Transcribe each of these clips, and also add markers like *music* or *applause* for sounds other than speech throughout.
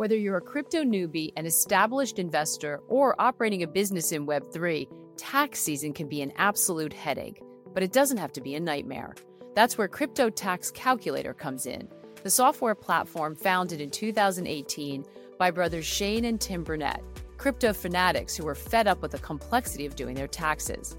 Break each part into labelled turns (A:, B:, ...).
A: Whether you're a crypto newbie, an established investor, or operating a business in Web3, tax season can be an absolute headache, but it doesn't have to be a nightmare. That's where Crypto Tax Calculator comes in, the software platform founded in 2018 by brothers Shane and Tim Brunette, crypto fanatics who were fed up with the complexity of doing their taxes.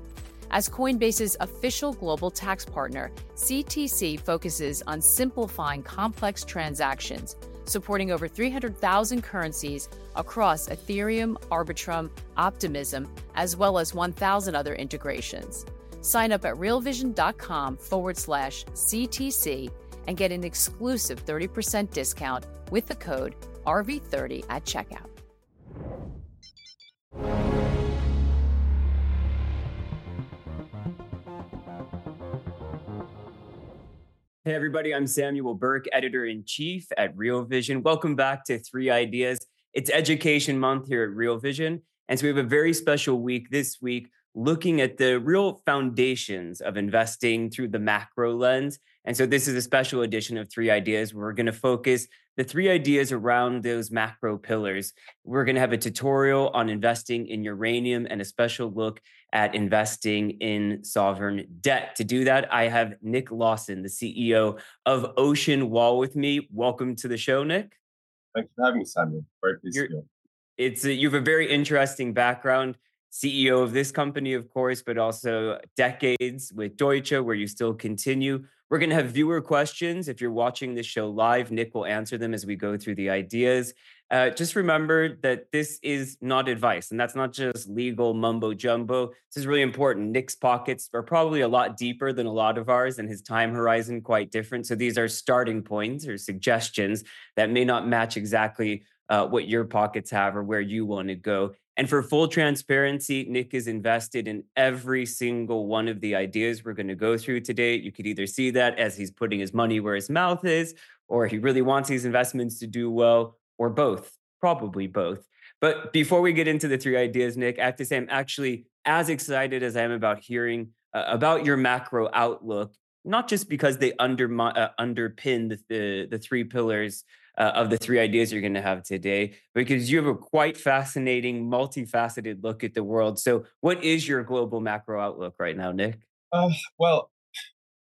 A: As Coinbase's official global tax partner, CTC focuses on simplifying complex transactions supporting over 300,000 currencies across Ethereum, Arbitrum, Optimism, as well as 1,000 other integrations. Sign up at realvision.com forward slash CTC and get an exclusive 30% discount with the code RV30 at checkout.
B: Hey, everybody, I'm Samuel Burke, editor in chief at Real Vision. Welcome back to Three Ideas. It's Education Month here at Real Vision. And so we have a very special week this week looking at the real foundations of investing through the macro lens. And so this is a special edition of Three Ideas. Where we're going to focus the three ideas around those macro pillars. We're going to have a tutorial on investing in uranium and a special look at investing in sovereign debt. To do that, I have Nick Lawson, the CEO of Ocean Wall, with me. Welcome to the show, Nick.
C: Thanks for having me, Samuel. Very pleased You're, to be.
B: It's a, you have a very interesting background. CEO of this company, of course, but also decades with Deutsche, where you still continue. We're going to have viewer questions. If you're watching this show live, Nick will answer them as we go through the ideas. Uh, just remember that this is not advice, and that's not just legal mumbo jumbo. This is really important. Nick's pockets are probably a lot deeper than a lot of ours, and his time horizon quite different. So these are starting points or suggestions that may not match exactly uh, what your pockets have or where you want to go. And for full transparency, Nick is invested in every single one of the ideas we're going to go through today. You could either see that as he's putting his money where his mouth is, or he really wants these investments to do well, or both, probably both. But before we get into the three ideas, Nick, I have to say I'm actually as excited as I am about hearing uh, about your macro outlook, not just because they under, uh, underpin the, the, the three pillars uh, of the three ideas you're going to have today because you have a quite fascinating, multifaceted look at the world. So, what is your global macro outlook right now, Nick?
C: Uh, well,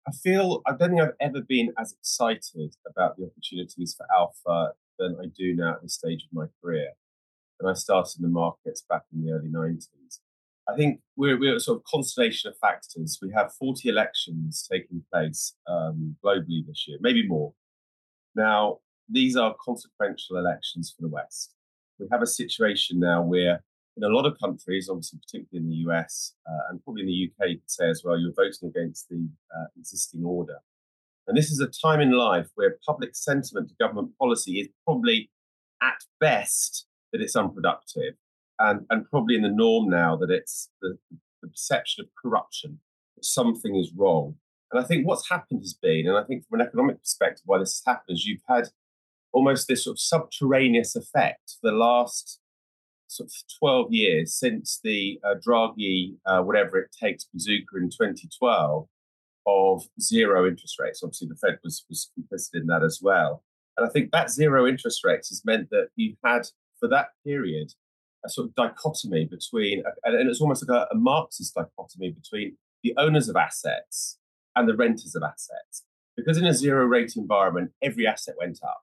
C: I feel I don't think I've ever been as excited about the opportunities for alpha than I do now at this stage of my career. And I started in the markets back in the early 90s. I think we're, we're a sort of constellation of factors. We have 40 elections taking place um, globally this year, maybe more. Now, these are consequential elections for the West. We have a situation now where, in a lot of countries, obviously, particularly in the US uh, and probably in the UK, you could say as well, you're voting against the uh, existing order. And this is a time in life where public sentiment to government policy is probably at best that it's unproductive and, and probably in the norm now that it's the, the perception of corruption, that something is wrong. And I think what's happened has been, and I think from an economic perspective, why this has happened is you've had almost this sort of subterraneous effect for the last sort of 12 years since the uh, Draghi, uh, whatever it takes, bazooka in 2012 of zero interest rates. Obviously, the Fed was, was complicit in that as well. And I think that zero interest rates has meant that you had, for that period, a sort of dichotomy between, and it's almost like a, a Marxist dichotomy between the owners of assets and the renters of assets. Because in a zero rate environment, every asset went up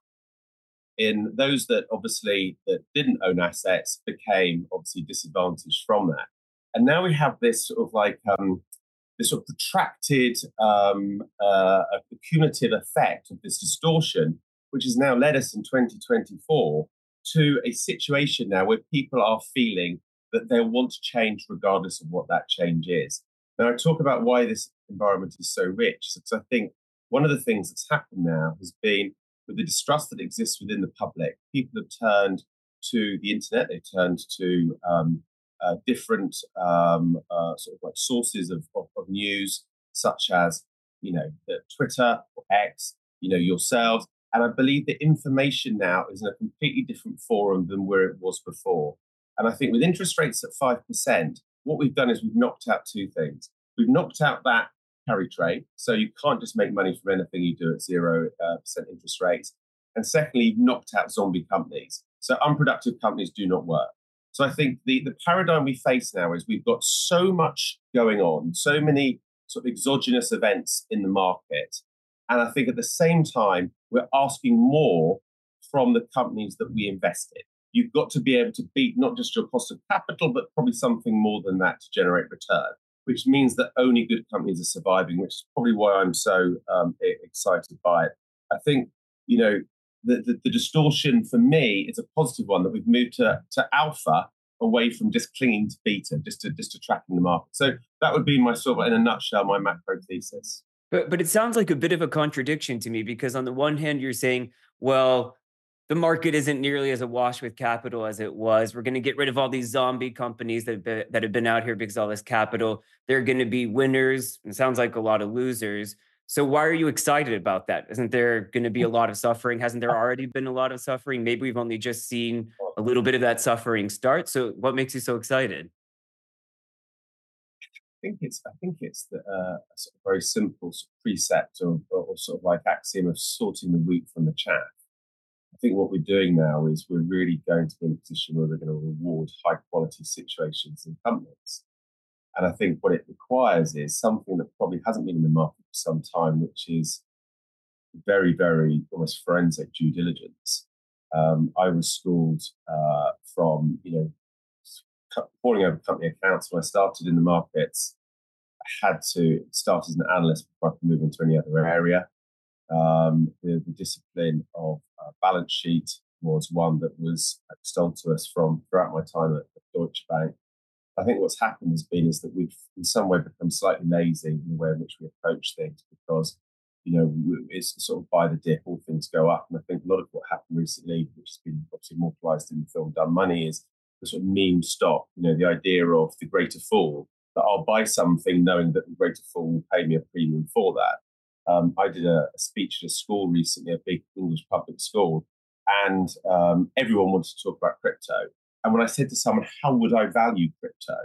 C: in those that obviously that didn't own assets became obviously disadvantaged from that. And now we have this sort of like um, this sort of protracted um, uh, cumulative effect of this distortion, which has now led us in 2024 to a situation now where people are feeling that they want to change regardless of what that change is. Now, I talk about why this environment is so rich because I think one of the things that's happened now has been with the distrust that exists within the public, people have turned to the internet, they've turned to um, uh, different um, uh, sort of like sources of, of, of, news, such as you know Twitter or X, you know yourselves, and I believe the information now is in a completely different forum than where it was before. And I think with interest rates at five percent, what we've done is we've knocked out two things. We've knocked out that carry trade. So you can't just make money from anything you do at zero uh, percent interest rates. And secondly, knocked out zombie companies. So unproductive companies do not work. So I think the, the paradigm we face now is we've got so much going on, so many sort of exogenous events in the market. And I think at the same time, we're asking more from the companies that we invest in. You've got to be able to beat not just your cost of capital, but probably something more than that to generate return, which means that only good companies are surviving, which is probably why I'm so um, excited by it. I think, you know, the, the, the, distortion for me is a positive one that we've moved to, to alpha away from just clinging to beta, just to just to tracking the market. So that would be my sort of in a nutshell my macro thesis.
B: But but it sounds like a bit of a contradiction to me because on the one hand you're saying, well, the market isn't nearly as awash with capital as it was. We're going to get rid of all these zombie companies that have been, that have been out here because all this capital. They're going to be winners. It sounds like a lot of losers. So why are you excited about that? Isn't there going to be a lot of suffering? Hasn't there already been a lot of suffering? Maybe we've only just seen a little bit of that suffering start. So what makes you so excited?
C: I think it's I think it's the, uh, a sort of very simple sort of precept or, or, sort of like axiom of sorting the wheat from the chaff. I think what we're doing now is we're really going to be in a position where we're going to reward high quality situations and companies. And I think what it requires is something that probably hasn't been in the market for some time, which is very, very almost forensic due diligence. Um, I was schooled uh, from, you know, poring over company accounts when I started in the markets. I had to start as an analyst before I could move into any other area. Um, the, the, discipline of uh, balance sheet was one that was extolled to us from throughout my time at, at Deutsche Bank. I think what's happened has been is that we've in some way become slightly lazy in the way in which we approach things because you know it's sort of by the dip all things go up and I think a lot of what happened recently which has been obviously immortalized in the film Dumb Money is the sort of meme stock you know the idea of the greater fool that I'll buy something knowing that the greater fool will pay me a premium for that um, I did a, a, speech at a school recently a big English public school and um, everyone wanted to talk about crypto and when I said to someone, how would I value crypto?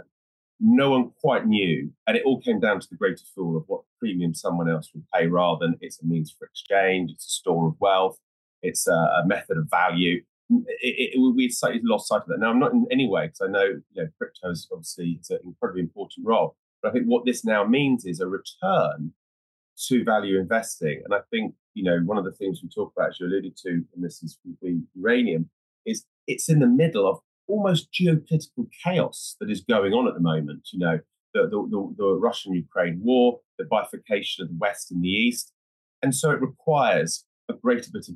C: No one quite knew. And it all came down to the greater fool of what premium someone else would pay rather than it's a means for exchange, it's a store of wealth, it's a, a method of value. It, it, we slightly lost sight of that. Now, I'm not in any way, because I know, you know crypto is obviously it's an incredibly important role. But I think what this now means is a return to value investing. And I think, you know, one of the things we talk about, as you alluded to, and this is the uranium, is it's in the middle of almost geopolitical chaos that is going on at the moment. You know, the, the, the, Russian Ukraine war, the bifurcation of the West and the East. And so it requires a greater bit of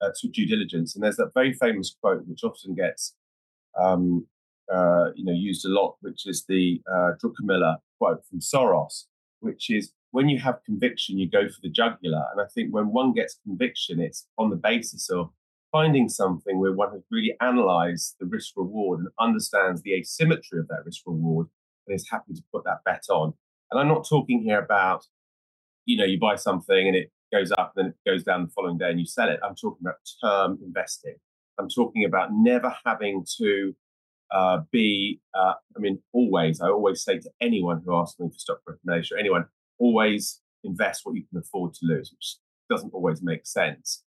C: uh, due diligence. And there's that very famous quote, which often gets um, uh, you know, used a lot, which is the uh, Druckenmiller quote from Soros, which is when you have conviction, you go for the jugular. And I think when one gets conviction, it's on the basis of finding something where one has really analyzed the risk reward and understands the asymmetry of that risk reward and is happy to put that bet on. And I'm not talking here about, you know, you buy something and it goes up, then it goes down the following day and you sell it. I'm talking about term investing. I'm talking about never having to uh, be, uh, I mean, always, I always say to anyone who asks me for stock recommendation, anyone, always invest what you can afford to lose, which doesn't always make sense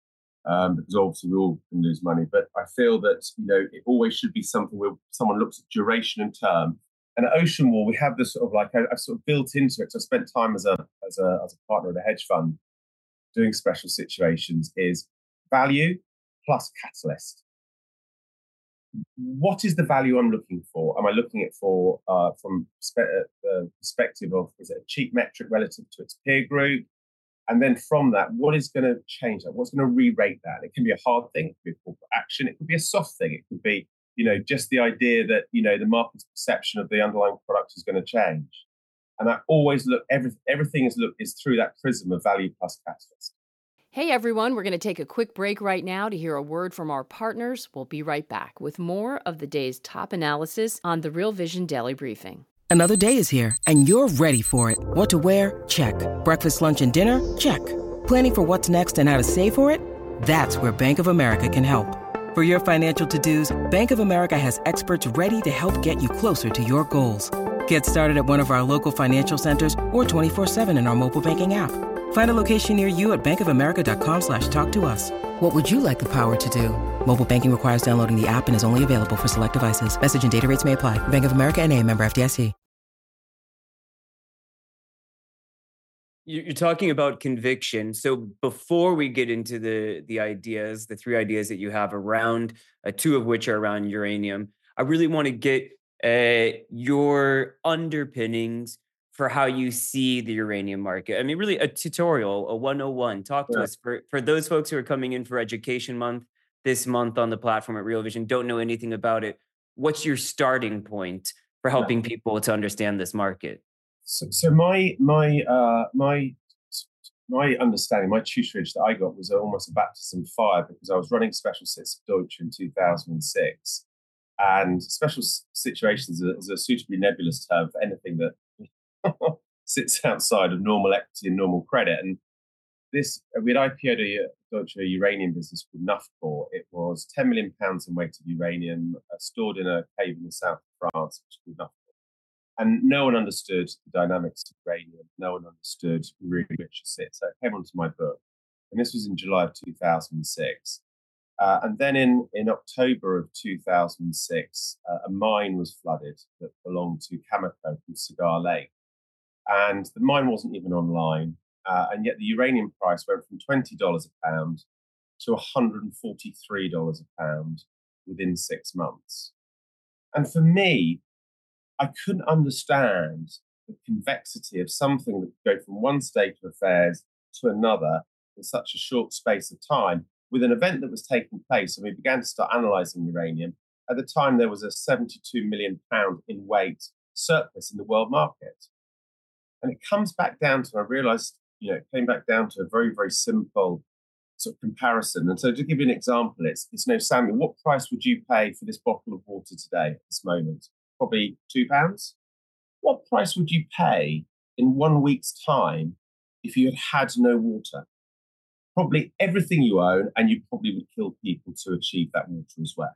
C: um, because obviously we all can lose money. But I feel that you know it always should be something where someone looks at duration and term. And at Ocean Wall, we have this sort of like I, have sort of built into it. So I spent time as a as a as a partner at a hedge fund doing special situations is value plus catalyst. What is the value I'm looking for? Am I looking at for uh, from uh, the perspective of is it a cheap metric relative to its peer group? And then from that, what is going to change that? What's going to re-rate that? It can be a hard thing, it could be a action, it could be a soft thing, it could be, you know, just the idea that, you know, the market's perception of the underlying product is going to change. And I always look, every, everything is look is through that prism of value plus catalyst.
A: Hey everyone, we're going to take a quick break right now to hear a word from our partners. We'll be right back with more of the day's top analysis on the Real Vision Daily Briefing.
D: Another day is here, and you're ready for it. What to wear? Check. Breakfast, lunch, and dinner? Check. Planning for what's next and how to save for it? That's where Bank of America can help. For your financial to-dos, Bank of America has experts ready to help get you closer to your goals. Get started at one of our local financial centers or 24-7 in our mobile banking app. Find a location near you at bankofamerica.com slash talk to us. What would you like the power to do? Mobile banking requires downloading the app and is only available for select devices. Message and data rates may apply. Bank of America and a member FDIC.
B: You're talking about conviction. So before we get into the the ideas, the three ideas that you have around, uh, two of which are around uranium, I really want to get uh, your underpinnings for how you see the uranium market. I mean, really a tutorial, a 101. Talk to yeah. us for, for those folks who are coming in for Education Month this month on the platform at Real Vision, don't know anything about it. What's your starting point for helping yeah. people to understand this market?
C: So, so my my uh, my my understanding, my tutorage that I got was almost a baptism of fire because I was running special sits Deutsche in 2006. And special situations is a suitably nebulous term for anything that *laughs* sits outside of normal equity and normal credit. And this, uh, we had IPO'd a Deutsche uranium business called Nufcor. It was 10 million pounds in weight of uranium uh, stored in a cave in the south of France, which called Nufcor. And no one understood the dynamics of uranium. No one understood really which it sits. So it came onto my book. And this was in July of 2006. Uh, and then in, in October of 2006, uh, a mine was flooded that belonged to Cameco from Cigar Lake and the mine wasn't even online. Uh, and yet the uranium price went from $20 a pound to $143 a pound within six months. And for me, I couldn't understand the convexity of something that could go from one state of affairs to another in such a short space of time with an event that was taking place. And we began to start analyzing uranium. At the time, there was a 72 million pound in weight surplus in the world market. And it comes back down to, I realized, you know, it came back down to a very, very simple sort of comparison. And so to give you an example, it's, it's no, Sammy, what price would you pay for this bottle of water today at this moment? Probably two pounds. What price would you pay in one week's time if you had had no water? Probably everything you own, and you probably would kill people to achieve that water as well.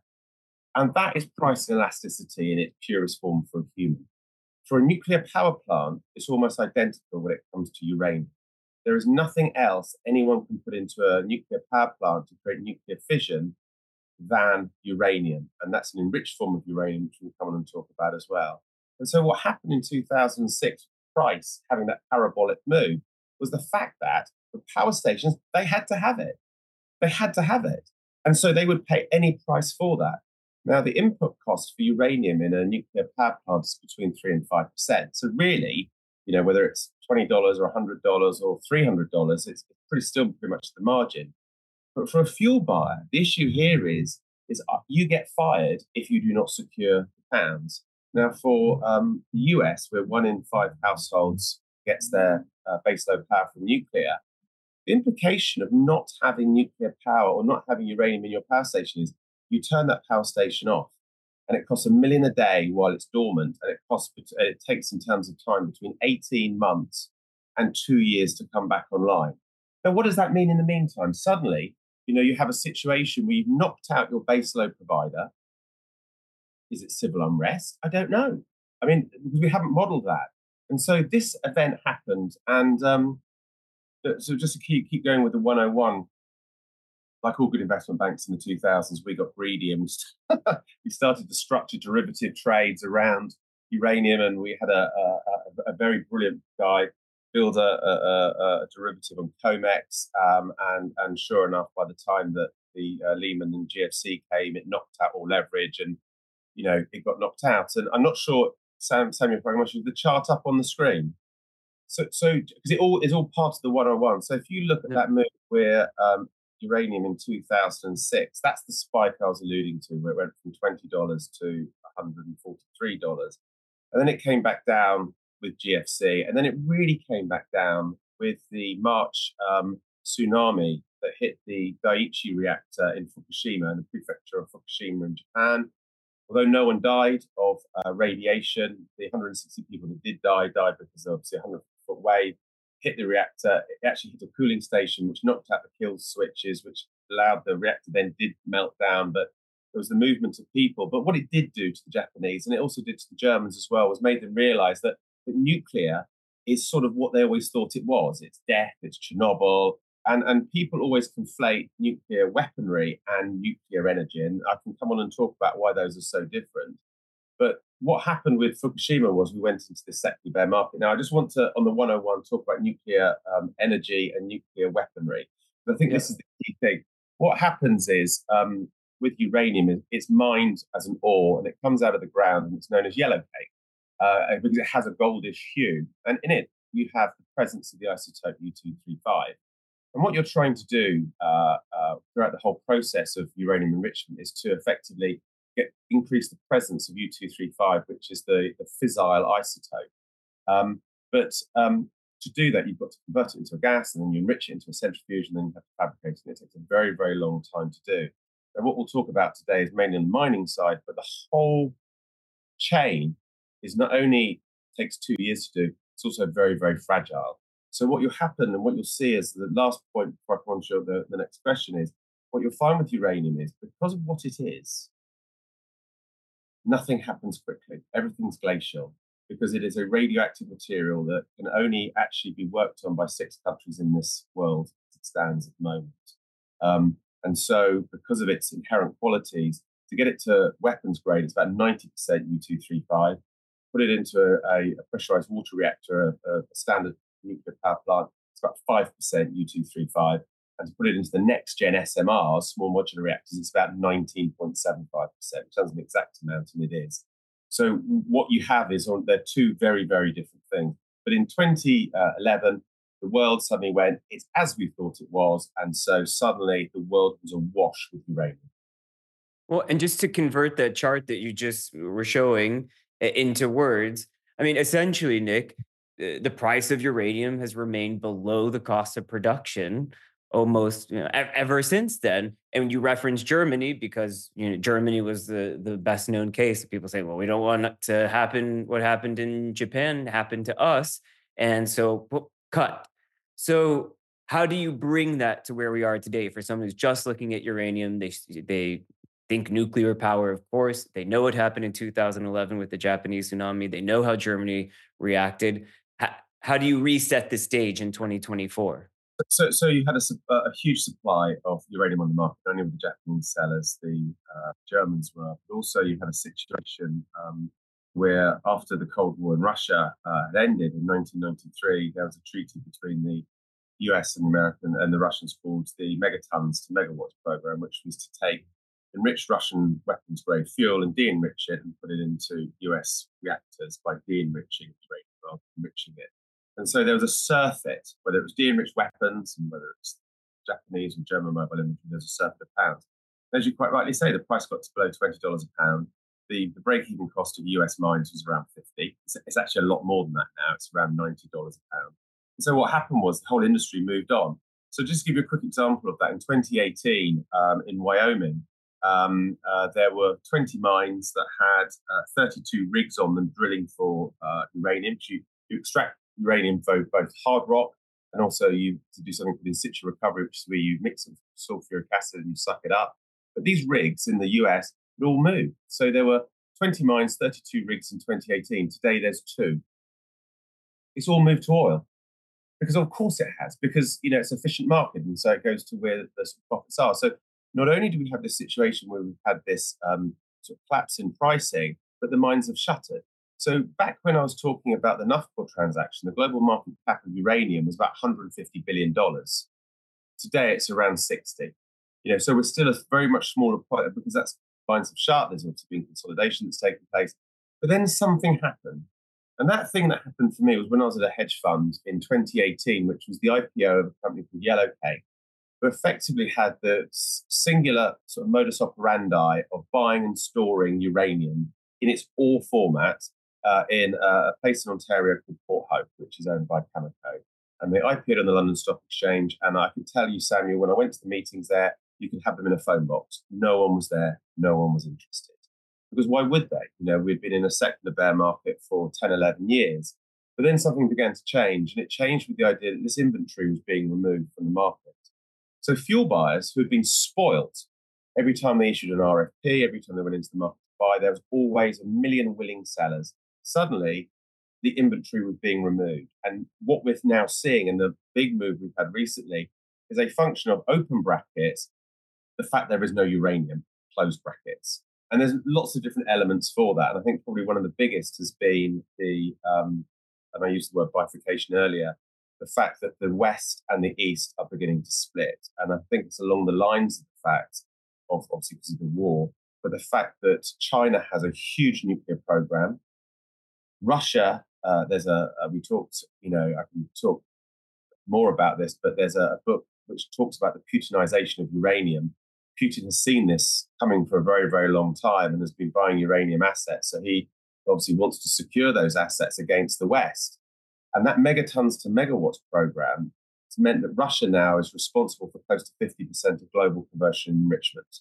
C: And that is price elasticity in its purest form for a human. For a nuclear power plant, it's almost identical when it comes to uranium. There is nothing else anyone can put into a nuclear power plant to create nuclear fission than uranium. And that's an enriched form of uranium, which we'll come on and talk about as well. And so, what happened in 2006, price having that parabolic move, was the fact that the power stations, they had to have it. They had to have it. And so they would pay any price for that. Now, the input cost for uranium in a nuclear power plant is between 3 and 5%. So, really, you know, whether it's $20 or $100 or $300, it's pretty still pretty much the margin. But for a fuel buyer, the issue here is, is uh, you get fired if you do not secure the pounds. Now, for um, the US, where one in five households gets their uh, baseload power from nuclear, the implication of not having nuclear power or not having uranium in your power station is you turn that power station off and it costs a million a day while it's dormant and it costs it takes in terms of time between 18 months and two years to come back online. Now what does that mean in the meantime? Suddenly you know you have a situation where you've knocked out your baseload provider. Is it civil unrest? I don't know. I mean because we haven't modeled that. And so this event happened and um, so just to keep, keep going with the 101 like all good investment banks in the 2000s, we got greedy and *laughs* we started to structure derivative trades around uranium. And we had a, a, a very brilliant guy build a, a, derivative on COMEX. Um, and, and sure enough, by the time that the uh, Lehman and GFC came, it knocked out all leverage and, you know, it got knocked out. And I'm not sure, Sam, Samuel, very much the chart up on the screen. So, so because it all is all part of the 101. So if you look at yeah. that move where um, uranium in 2006. That's the spike I was alluding to, where it went from $20 to $143. And then it came back down with GFC. And then it really came back down with the March um, tsunami that hit the Daiichi reactor in Fukushima, in the prefecture of Fukushima in Japan. Although no one died of uh, radiation, the 160 people that did die died because of a 100 foot wave hit the reactor. It actually hit a cooling station, which knocked out the kill switches, which allowed the reactor then did melt down. But there was the movement of people. But what it did do to the Japanese, and it also did to the Germans as well, was made them realize that, that nuclear is sort of what they always thought it was. It's death, it's Chernobyl, and, and people always conflate nuclear weaponry and nuclear energy. And I can come on and talk about why those are so different. But what happened with Fukushima was we went into this secular bear market. Now, I just want to, on the 101, talk about nuclear um, energy and nuclear weaponry. But I think yeah. this is the key thing. What happens is um, with uranium, it's mined as an ore and it comes out of the ground and it's known as yellow cake uh, because it has a goldish hue. And in it, you have the presence of the isotope U235. And what you're trying to do uh, uh, throughout the whole process of uranium enrichment is to effectively get increase the presence of U235, which is the, the fissile isotope. Um, but um, to do that, you've got to convert it into a gas, and then you enrich it into a centrifuge, and then you have to fabricate it. It takes a very, very long time to do. And what we'll talk about today is mainly on the mining side, but the whole chain is not only takes two years to do, it's also very, very fragile. So what will happen and what you'll see is the last point before I come on to the, the next question is what you'll find with uranium is because of what it is, nothing happens quickly. Everything's glacial because it is a radioactive material that can only actually be worked on by six countries in this world as it stands at the moment. Um, and so, because of its inherent qualities, to get it to weapons grade, it's about 90% U235. Put it into a, a pressurized water reactor, a, a standard nuclear power plant, it's about 5% U235 and to put it into the next gen SMRs, small modular reactors, it's about 19.75%, which sounds an exact amount, and it is. So what you have is on they're two very, very different things. But in 2011, the world suddenly went, it's as we thought it was. And so suddenly the world was awash with uranium.
B: Well, and just to convert that chart that you just were showing into words, I mean, essentially, Nick, the price of uranium has remained below the cost of production almost you know, ever since then. And you reference Germany because you know Germany was the the best known case. People say, well, we don't want to happen what happened in Japan happen to us, and so cut. So how do you bring that to where we are today for someone who's just looking at uranium? They they think nuclear power, of course. They know what happened in 2011 with the Japanese tsunami. They know how Germany reacted. How, how do you reset the stage in 2024?
C: So, so you had a, a, huge supply of uranium on the market, not only with the Japanese sellers, the uh, Germans were, but also you had a situation um, where after the Cold War in Russia uh, had ended in 1993, there was a treaty between the US and the American and the Russians called the Megatons to Megawatts program, which was to take enriched Russian weapons grade fuel and de-enrich it and put it into US reactors by de-enriching uranium rather than enriching it. And so there was a surfeit, whether it was de-enriched weapons and whether it's Japanese and German mobile imagery, there's a surfeit of pounds. As you quite rightly say, the price got to below $20 a pound. The, the break-even cost of US mines was around 50. It's, it's actually a lot more than that now. It's around $90 a pound. And so what happened was the whole industry moved on. So just to give you a quick example of that, in 2018 um, in Wyoming, um, uh, there were 20 mines that had uh, 32 rigs on them drilling for uh, uranium. You, you extract uranium for both hard rock and also you to do something called in situ recovery, which is where you mix some sulfuric acid and you suck it up. But these rigs in the US would all move. So there were 20 mines, 32 rigs in 2018. Today there's two. It's all moved to oil. Because of course it has, because you know it's efficient market, and so it goes to where the profits are. So not only do we have this situation where we've had this um, sort of collapse in pricing, but the mines have shuttered. So back when I was talking about the Nuffield transaction, the global market cap of uranium was about 150 billion dollars. Today it's around 60. You know, so we're still a very much smaller player because that's mines have shut. There's obviously been consolidation that's taken place, but then something happened, and that thing that happened for me was when I was at a hedge fund in 2018, which was the IPO of a company called Yellowcake, who effectively had the singular sort of modus operandi of buying and storing uranium in its ore format uh, in a place in Ontario called Port Hope, which is owned by Cameco. And they IPO'd on the London Stock Exchange. And I can tell you, Samuel, when I went to the meetings there, you could have them in a phone box. No one was there. No one was interested. Because why would they? You know, we'd been in a secular bear market for 10, 11 years. But then something began to change. And it changed with the idea that this inventory was being removed from the market. So fuel buyers who had been spoilt every time they issued an RFP, every time they went into the market to buy, there was always a million willing sellers suddenly the inventory was being removed. And what we're now seeing, and the big move we've had recently, is a function of open brackets, the fact there is no uranium, closed brackets. And there's lots of different elements for that. And I think probably one of the biggest has been the, um, and I used the word bifurcation earlier, the fact that the West and the East are beginning to split. And I think it's along the lines of the fact of, obviously, because of the war, but the fact that China has a huge nuclear program. Russia, uh, there's a, uh, we talked, you know, I can talk more about this, but there's a, a book which talks about the Putinization of uranium. Putin has seen this coming for a very, very long time and has been buying uranium assets. So he obviously wants to secure those assets against the West. And that megatons to megawatts program has meant that Russia now is responsible for close to 50% of global conversion enrichment.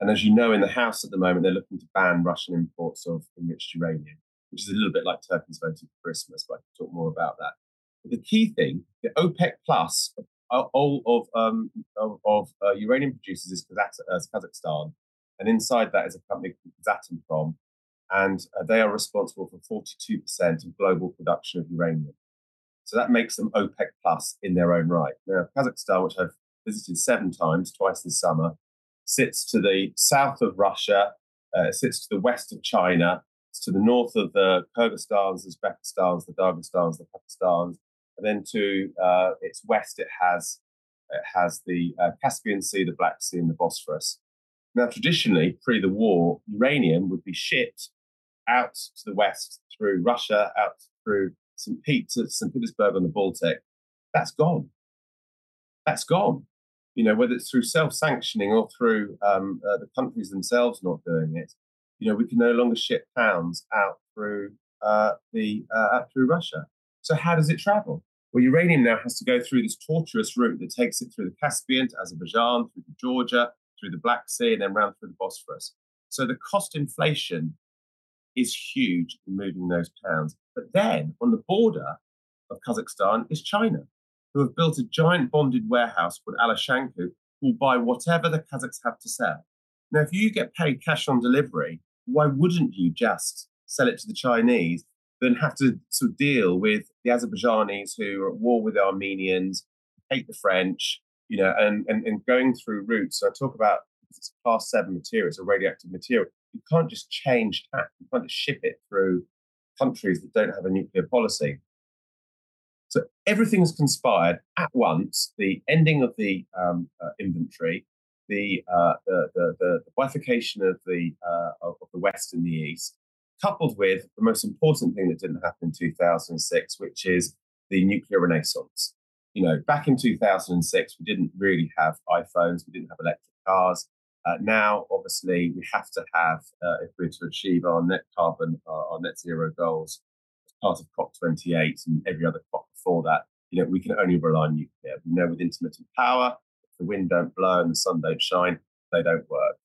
C: And as you know, in the House at the moment, they're looking to ban Russian imports of enriched uranium, which is a little bit like Turkey's voting for Christmas, but I can talk more about that. But the key thing, the OPEC plus all of um, of, of uh, uranium producers is Kazakhstan, and inside that is a company called Kazatomprom, and uh, they are responsible for 42% of global production of uranium. So that makes them OPEC plus in their own right. Now, Kazakhstan, which I've visited seven times, twice this summer, sits to the south of Russia, uh, sits to the west of China, it's to the north of the Kyrgyzstans, Uzbekistans, the Dagestans, the Pakistans, and then to uh, its west, it has it has the uh, Caspian Sea, the Black Sea, and the Bosphorus. Now, traditionally, pre the war, uranium would be shipped out to the west through Russia, out through St. Pete St. Petersburg on the Baltic. That's gone. That's gone. You know, whether it's through self-sanctioning or through um, uh, the countries themselves not doing it, you know, we can no longer ship pounds out through uh, the uh, out through Russia. So how does it travel? Well, uranium now has to go through this tortuous route that takes it through the Caspian to Azerbaijan, through Georgia, through the Black Sea, and then round through the Bosphorus. So the cost inflation is huge in moving those pounds. But then on the border of Kazakhstan is China, who have built a giant bonded warehouse called Alashankou, who will buy whatever the Kazakhs have to sell. Now, if you get paid cash on delivery, why wouldn't you just sell it to the Chinese then have to sort of deal with the Azerbaijanis who are at war with the Armenians, hate the French, you know, and, and, and going through routes. So I talk about it's class seven material, it's a radioactive material. You can't just change tack, you can't just ship it through countries that don't have a nuclear policy. So everything's conspired at once the ending of the um, uh, inventory, the, uh, the, the, the, bifurcation of the, uh, of the West and the East, coupled with the most important thing that didn't happen in 2006, which is the nuclear renaissance. You know, back in 2006, we didn't really have iPhones, we didn't have electric cars. Uh, now, obviously, we have to have, uh, if we're to achieve our net carbon, our net zero goals, as part of COP28 and every other COP before that, you know, we can only rely on nuclear. We know with intermittent power, the wind don't blow and the sun don't shine, they don't work.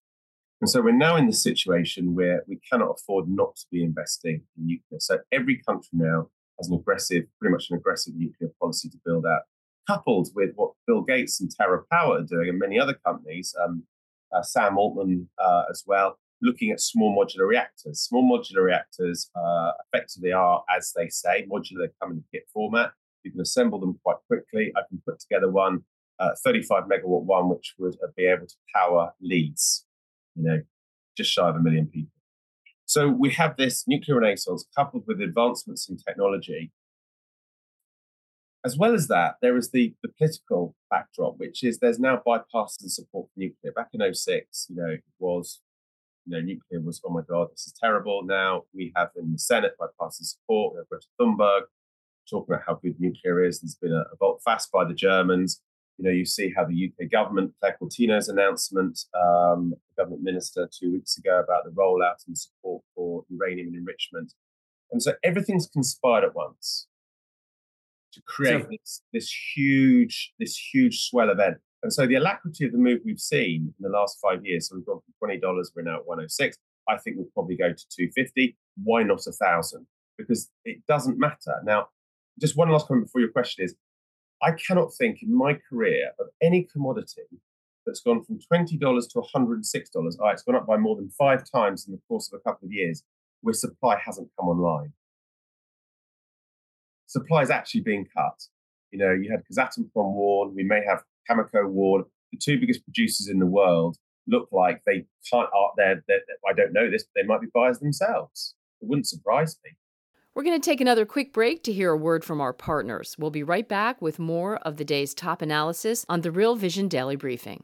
C: And so we're now in the situation where we cannot afford not to be investing in nuclear. So every country now has an aggressive, pretty much an aggressive nuclear policy to build out, coupled with what Bill Gates and Terra Power are doing, and many other companies, um, uh, Sam Altman uh, as well, looking at small modular reactors. Small modular reactors uh, effectively are, as they say, modular come in kit format. You can assemble them quite quickly. I can put together one uh, 35 megawatt one, which would uh, be able to power Leeds you know, just shy of a million people. So we have this nuclear renaissance coupled with advancements in technology. As well as that, there is the, the political backdrop, which is there's now bipartisan support for nuclear. Back in 06, you know, it was, you know, nuclear was, oh my God, this is terrible. Now we have in the Senate bipartisan support. We have Greta Thunberg talking about how good nuclear is. There's been a, a vote fast by the Germans you know, you see how the UK government, Claire Coutinho's announcement, um, the government minister two weeks ago about the rollout and support for uranium and enrichment. And so everything's conspired at once to create so, this, this huge, this huge swell event. And so the alacrity of the move we've seen in the last five years, so we've gone from twenty dollars, we're now at one hundred oh six. I think we'll probably go to two fifty. Why not a thousand? Because it doesn't matter. Now, just one last comment before your question is I cannot think in my career of any commodity that's gone from $20 to $106. Oh, ah, it's gone up by more than five times in the course of a couple of years where supply hasn't come online. supply is actually being cut. You know, you had Kazatomprom warn, we may have Cameco warn. The two biggest producers in the world look like they can't, are, they're, they're, I don't know this, but they might be buyers themselves. It wouldn't surprise me.
A: We're going to take another quick break to hear a word from our partners. We'll be right back with more of the day's top analysis on the Real Vision Daily Briefing.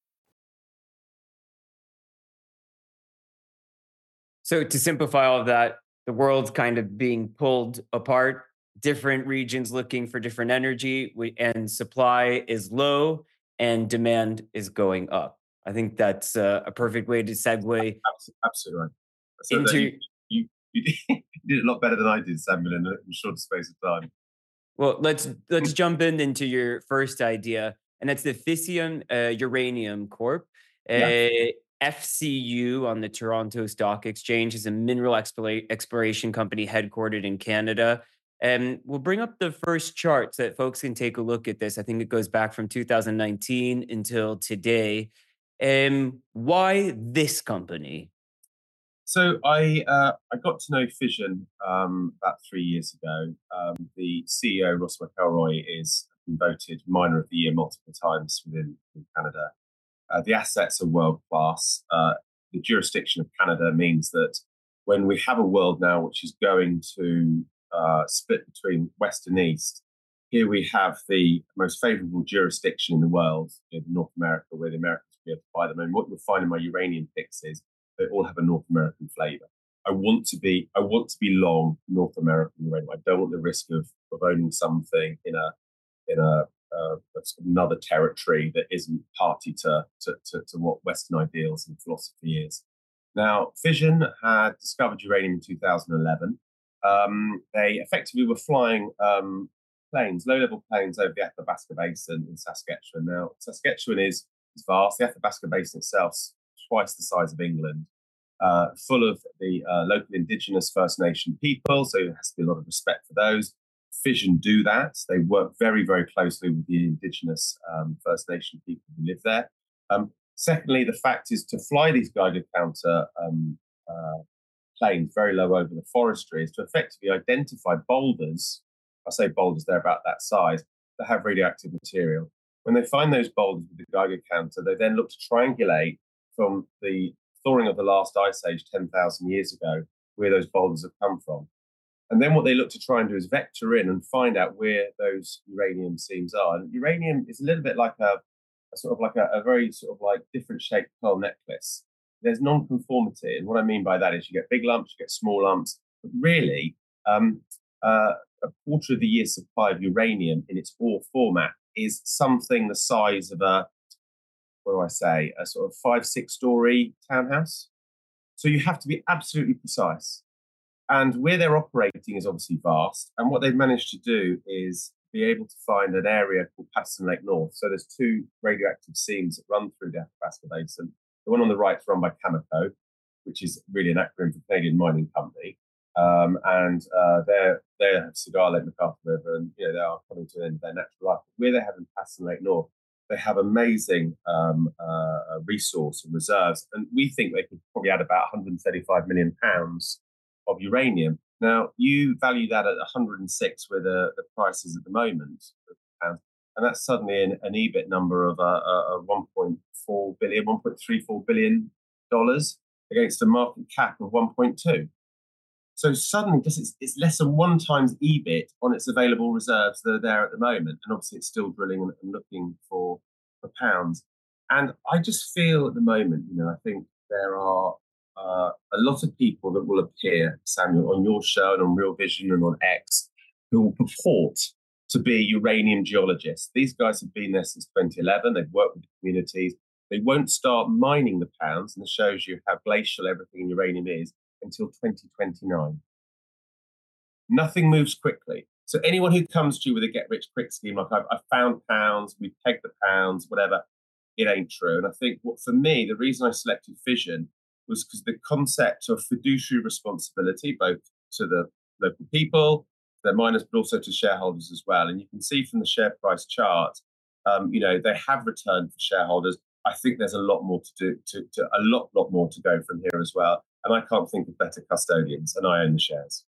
B: So to simplify all of that, the world's kind of being pulled apart, different regions looking for different energy, and supply is low and demand is going up. I think that's a, a perfect way to segue.
C: Absolutely. So into, you, you, *laughs* you, did a lot better than I did, Samuel, in a short space of time.
B: Well, let's let's jump in into your first idea, and that's the Fission uh, Uranium Corp. Uh, yeah. FCU on the Toronto Stock Exchange is a mineral exploration company headquartered in Canada. And we'll bring up the first charts that folks can take a look at this. I think it goes back from 2019 until today. Um, why this company?
C: So I uh, I got to know Fission um, about three years ago. Um, the CEO Ross McElroy is voted Miner of the Year multiple times within Canada. Uh, the assets are world class. Uh, the jurisdiction of Canada means that when we have a world now which is going to uh, split between West and East, here we have the most favorable jurisdiction in the world, in North America, where the Americans will be able to buy them. And what you'll find in my uranium picks is they all have a North American flavor. I want to be I want to be long North American uranium. I don't want the risk of, of owning something in a in a uh, another territory that isn't party to, to, to, to, what Western ideals and philosophy is. Now, Fission had discovered uranium in 2011. Um, they effectively were flying um, planes, low level planes over the Athabasca Basin in Saskatchewan. Now, Saskatchewan is, is vast. The Athabasca Basin itself is twice the size of England. Uh, full of the uh, local indigenous First Nation people, so there has to be a lot of respect for those. Fission do that. They work very, very closely with the indigenous um, First Nation people who live there. Um, secondly, the fact is to fly these Geiger counter um, uh, planes very low over the forestry is to effectively identify boulders. I say boulders, they're about that size, that have radioactive material. When they find those boulders with the Geiger counter, they then look to triangulate from the thawing of the last ice age 10,000 years ago where those boulders have come from. And then what they look to try and do is vector in and find out where those uranium seams are. And uranium is a little bit like a, a sort of like a, a, very sort of like different shaped pearl necklace. There's non-conformity, and what I mean by that is you get big lumps, you get small lumps, but really, um, uh, a quarter of the year supply of uranium in its ore format is something the size of a what do I say, a sort of five, six story townhouse. So you have to be absolutely precise. And where they're operating is obviously vast. And what they've managed to do is be able to find an area called Patterson Lake North. So there's two radioactive seams that run through the Athabasca Basin. The one on the right is run by Cameco, which is really an acronym for Canadian Mining Company. Um, and uh, they're they have Cigar Lake, McArthur River, and you know they are coming to the end of their natural life. But Where they have in Patterson Lake North, they have amazing um, uh, resource and reserves, and we think they could probably add about 135 million pounds of uranium. Now, you value that at 106, where the, the is at the moment, and that's suddenly an, an EBIT number of uh, uh, 1.4 billion, 1.34 billion dollars against a market cap of 1.2. So suddenly, just it's, it's, less than one times EBIT on its available reserves that are there at the moment, and obviously it's still drilling and looking for for pounds. And I just feel at the moment, you know, I think there are uh, a lot of people that will appear, Samuel, on your show and on Real Vision and on X, who will purport to be uranium geologists. These guys have been there since 2011. They've worked with the communities. They won't start mining the pounds, and it shows you how glacial everything in uranium is until 2029. Nothing moves quickly. So anyone who comes to you with a get rich quick scheme, like I've, I've found pounds, we've pegged the pounds, whatever, it ain't true. And I think what for me, the reason I selected Fission was because the concept of fiduciary responsibility, both to the local people, their miners, but also to shareholders as well. And you can see from the share price chart, um, you know, they have returned for shareholders. I think there's a lot more to do, to, to a lot, lot more to go from here as well. And I can't think of better custodians, and I own the shares.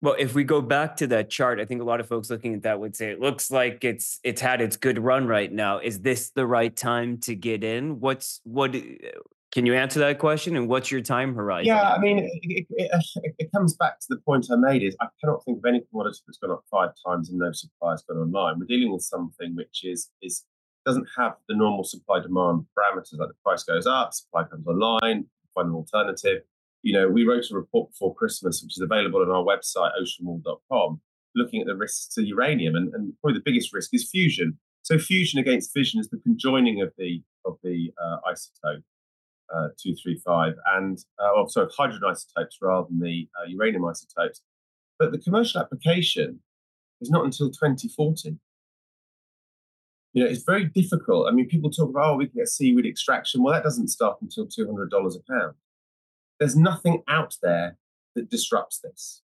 B: Well, if we go back to that chart, I think a lot of folks looking at that would say it looks like it's it's had its good run right now. Is this the right time to get in? What's what can you answer that question? And what's your time horizon?
C: Yeah, I mean, it, it, it, comes back to the point I made: is I cannot think of any commodity that's gone up five times and no supply has gone online. We're dealing with something which is is doesn't have the normal supply demand parameters. Like the price goes up, supply comes online, find an alternative. You know, we wrote a report before Christmas, which is available on our website, oceanwall.com, looking at the risks to uranium, and, and probably the biggest risk is fusion. So fusion against fission is the conjoining of the of the uh, isotope uh, 235 and, uh, oh, sorry, hydrogen isotopes rather than the uh, uranium isotopes. But the commercial application is not until 2040. You know, it's very difficult. I mean, people talk about, oh, we can get seaweed extraction. Well, that doesn't start until $200 a pound. There's nothing out there that disrupts this.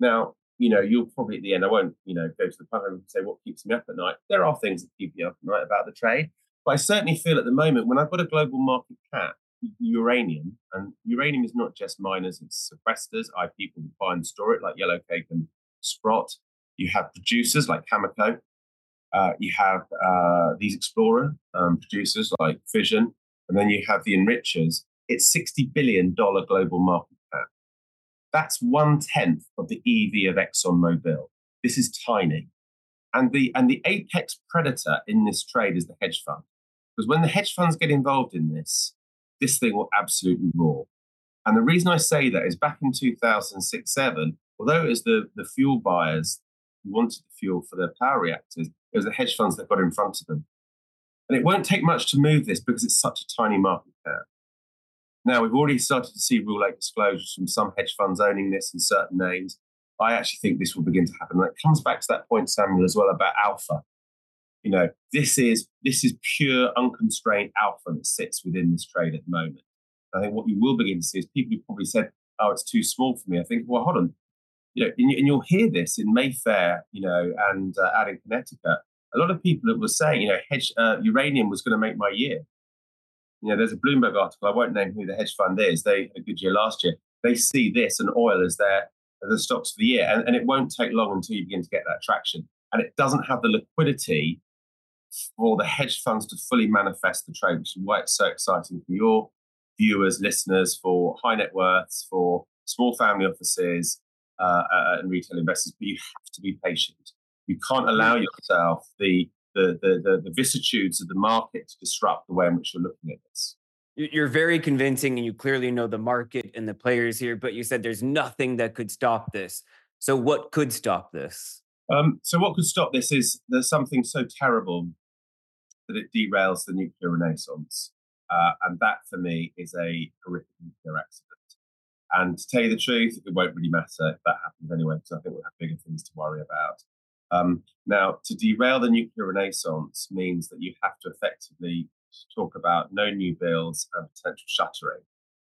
C: Now, you know, you'll probably at the end, I won't, you know, go to the pub and say what keeps me up at night. There are things that keep me up at night about the trade. But I certainly feel at the moment when I've got a global market cap uranium, and uranium is not just miners, it's sequesters, I people who buy and store it like Yellowcake and Sprott. You have producers like Cameco. Uh, you have uh, these explorer um, producers like Fission, and then you have the enrichers. It's $60 billion global market cap. That's one tenth of the EV of ExxonMobil. This is tiny. And the, and the apex predator in this trade is the hedge fund. Because when the hedge funds get involved in this, this thing will absolutely roar. And the reason I say that is back in 2006 7, although it was the, the fuel buyers who wanted the fuel for their power reactors, it was the hedge funds that got in front of them. And it won't take much to move this because it's such a tiny market cap. Now, we've already started to see rule 8 disclosures from some hedge funds owning this in certain names. I actually think this will begin to happen. And it comes back to that point, Samuel, as well about alpha. You know, this is this is pure unconstrained alpha that sits within this trade at the moment. I think what you will begin to see is people who probably said, "Oh, it's too small for me." I think, well, hold on, you know, and, you'll hear this in Mayfair, you know, and uh, out in Connecticut. A lot of people that were saying, you know, hedge uh, uranium was going to make my year. You know, there's a Bloomberg article. I won't name who the hedge fund is. They had a good year last year. They see this and oil as their as the stocks for the year, and, and it won't take long until you begin to get that traction. And it doesn't have the liquidity for the hedge funds to fully manifest the trade, which is why it's so exciting for your viewers, listeners, for high net worths, for small family offices uh, uh, and retail investors. But you have to be patient. You can't allow yourself the the, the, the, the vicissitudes of the market to disrupt the way in which you're looking at this.
B: You're very convincing and you clearly know the market and the players here, but you said there's nothing that could stop this. So, what could stop this?
C: Um, so, what could stop this is there's something so terrible that it derails the nuclear renaissance. Uh, and that for me is a horrific nuclear accident. And to tell you the truth, it won't really matter if that happens anyway, because I think we'll have bigger things to worry about. Um, now, to derail the nuclear renaissance means that you have to effectively talk about no new builds and potential shuttering.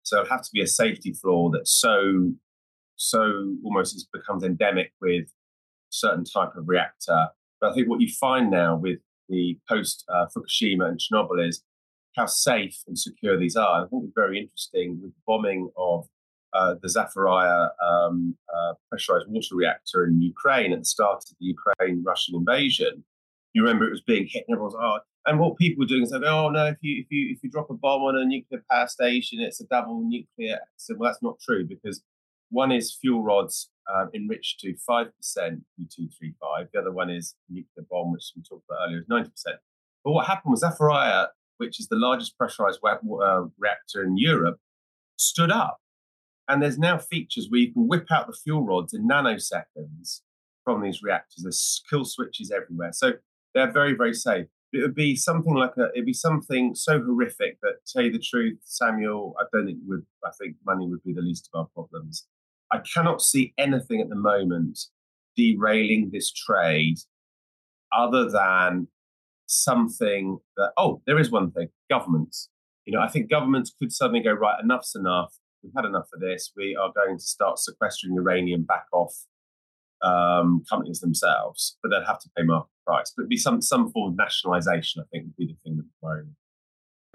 C: So it'll have to be a safety flaw that so, so almost becomes endemic with certain type of reactor. But I think what you find now with the post uh, Fukushima and Chernobyl is how safe and secure these are. I think it's very interesting with the bombing of uh, the Zaporizhzhia um, uh, pressurized water reactor in Ukraine at the start of the Ukraine Russian invasion. You remember it was being hit, and everyone was, oh, and what people were doing is like, oh no, if you if you if you drop a bomb on a nuclear power station, it's a double nuclear. So well, that's not true because one is fuel rods um, enriched to 5% U235. The other one is nuclear bomb, which we talked about earlier, is 90%. But what happened was Zaporizhzhia, which is the largest pressurized uh, reactor in Europe, stood up. And there's now features where you can whip out the fuel rods in nanoseconds from these reactors. There's kill switches everywhere. So they're very, very safe. It would be something like a, it'd be something so horrific that, to tell you the truth, Samuel, I don't think would, I think money would be the least of our problems. I cannot see anything at the moment derailing this trade other than something that, oh, there is one thing governments. You know, I think governments could suddenly go, right, enough's enough. We've had enough of this. We are going to start sequestering uranium back off um, companies themselves, but they'd have to pay market price. But it'd be some some form of nationalisation. I think would be the thing that would worry me.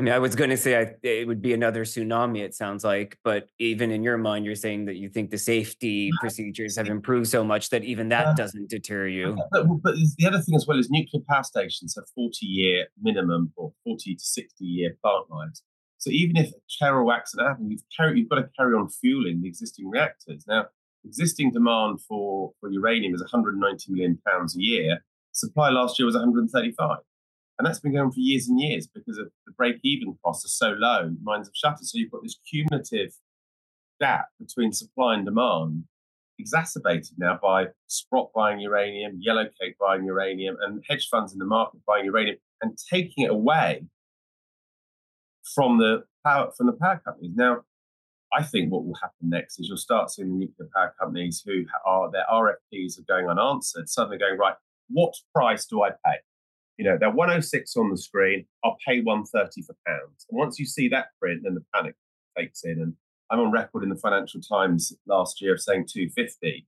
B: I mean, I was going to say I, it would be another tsunami. It sounds like, but even in your mind, you're saying that you think the safety procedures have improved so much that even that uh, doesn't deter you.
C: But, but, the other thing as well is nuclear power stations have 40 year minimum or 40 to 60 year plant lives. So even if a terrible accident happens, you've, carry, you've got to carry on fueling the existing reactors. Now, existing demand for, for uranium is 190 million pounds a year. Supply last year was 135. And that's been going for years and years because of the break even costs are so low, mines have shuttered. So you've got this cumulative gap between supply and demand, exacerbated now by Sprott buying uranium, Yellowcake buying uranium, and hedge funds in the market buying uranium and taking it away from the power from the power companies. Now, I think what will happen next is you'll start seeing the nuclear power companies who are their RFPs are going unanswered, suddenly going, right, what price do I pay? You know, they're 106 on the screen. I'll pay 130 for pounds. And once you see that print, then the panic takes in. And I'm on record in the Financial Times last year of saying 250.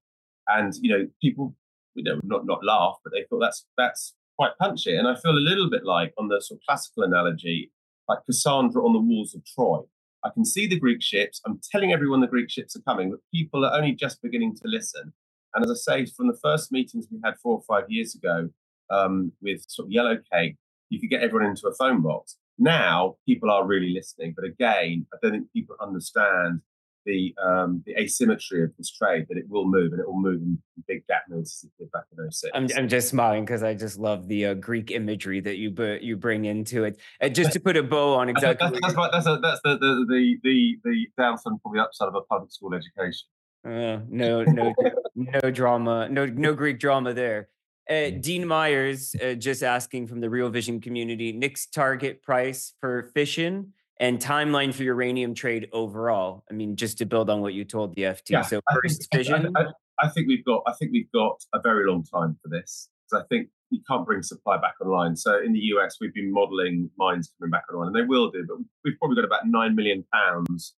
C: And, you know, people, you know, not, not laugh, but they thought that's, that's quite punchy. And I feel a little bit like on the sort of classical analogy, like Cassandra on the walls of Troy. I can see the Greek ships. I'm telling everyone the Greek ships are coming, but people are only just beginning to listen. And as I say, from the first meetings we had four or five years ago, um, with sort of Yellowcake, you could get everyone into a phone box. Now people are really listening, but again, I don't think people understand the um, the asymmetry of this trade that it will move and it will move in big gap moves as it did back in 06.
B: I'm, I'm just smiling because I just love the uh, Greek imagery that you you bring into it. And just to put a bow on *laughs* exactly,
C: that's, that's, that's, a, that's the, the, the the the downside probably upside of a public school education.
B: Uh, no, no, no drama, no no Greek drama there. Uh. Dean Myers uh, just asking from the Real Vision community Nick's target price for fission and timeline for uranium trade overall. I mean, just to build on what you told the FT. Yeah, so first
C: I
B: think, fission.
C: I, I, I, think we've got. I think we've got a very long time for this because I think you can't bring supply back online. So in the US, we've been modelling mines coming back online, and they will do. But we've probably got about nine million pounds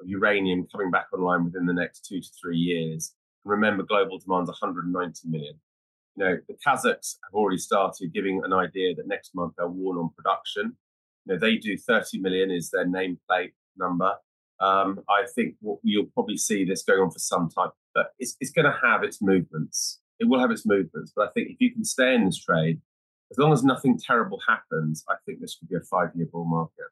C: of uranium coming back online within the next two to three years. And remember, global demand is 190 million you know, the Kazakhs have already started giving an idea that next month they'll warn on production. You know, they do 30 million is their nameplate number. Um, I think what you'll probably see this going on for some time, but it's, it's going to have its movements. It will have its movements, but I think if you can stay in this trade, as long as nothing terrible happens, I think this could be a five-year bull market.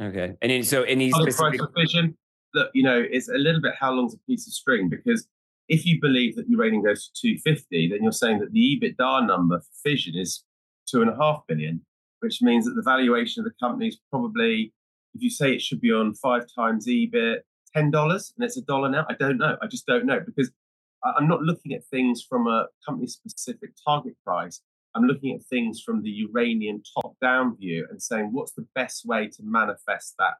B: Okay, and in, so any specific
C: Fission, look, you know, it's a little bit how long's a piece of string because if you believe that uranium goes to 250, then you're saying that the EBITDA number for fission is two and a half billion, which means that the valuation of the company is probably, if you say it should be on five times EBIT, ten dollars, and it's a dollar now. I don't know. I just don't know because I'm not looking at things from a company specific target price. I'm looking at things from the uranium top down view and saying what's the best way to manifest that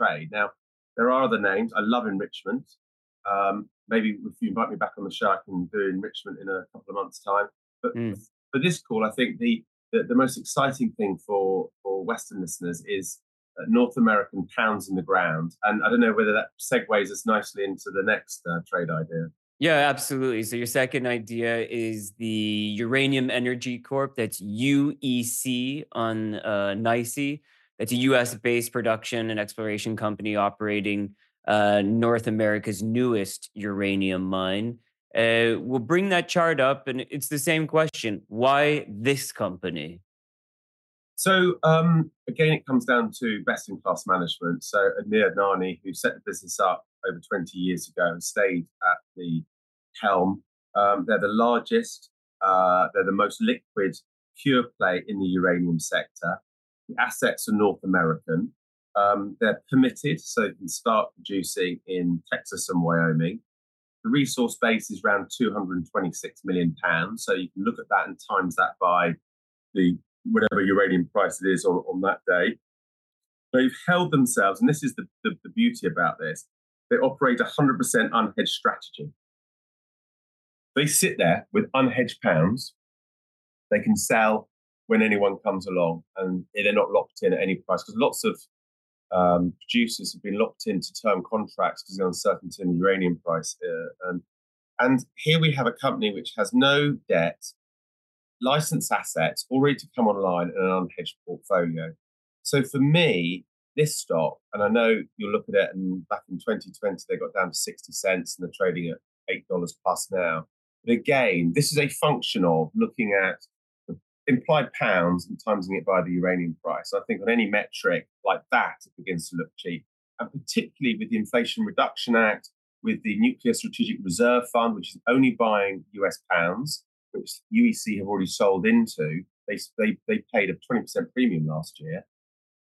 C: trade. Now, there are other names. I love enrichment. Um, maybe if you invite me back on the show, I can do enrichment in a couple of months' time. But mm. for this call, I think the, the, the most exciting thing for for Western listeners is uh, North American pounds in the ground, and I don't know whether that segues us nicely into the next uh, trade idea.
B: Yeah, absolutely. So your second idea is the Uranium Energy Corp. That's UEC on uh, NYSE. That's a U.S. based production and exploration company operating uh, North America's newest uranium mine. Uh, we'll bring that chart up, and it's the same question: Why this company?
C: So um, again, it comes down to best-in-class management. So Amir Adnani, who set the business up over 20 years ago and stayed at the helm, um, they're the largest, uh, they're the most liquid pure play in the uranium sector. The assets are North American. Um, they're permitted, so they can start producing in Texas and Wyoming. The resource base is around 226 million pounds. So you can look at that and times that by the whatever uranium price it is on, on that day. They've held themselves, and this is the, the, the beauty about this, they operate a 100% unhedged strategy. They sit there with unhedged pounds. They can sell when anyone comes along, and they're not locked in at any price because lots of um, producers have been locked into term contracts because of the uncertainty in the uranium price. Uh, and, and here we have a company which has no debt, licensed assets, all ready to come online in an unhedged portfolio. So for me, this stock, and I know you'll look at it, and back in 2020, they got down to 60 cents and they're trading at $8 plus now. But again, this is a function of looking at implied pounds and timesing it by the uranium price. I think on any metric like that, it begins to look cheap. And particularly with the Inflation Reduction Act, with the Nuclear Strategic Reserve Fund, which is only buying US pounds, which UEC have already sold into, they, they, they paid a 20% premium last year,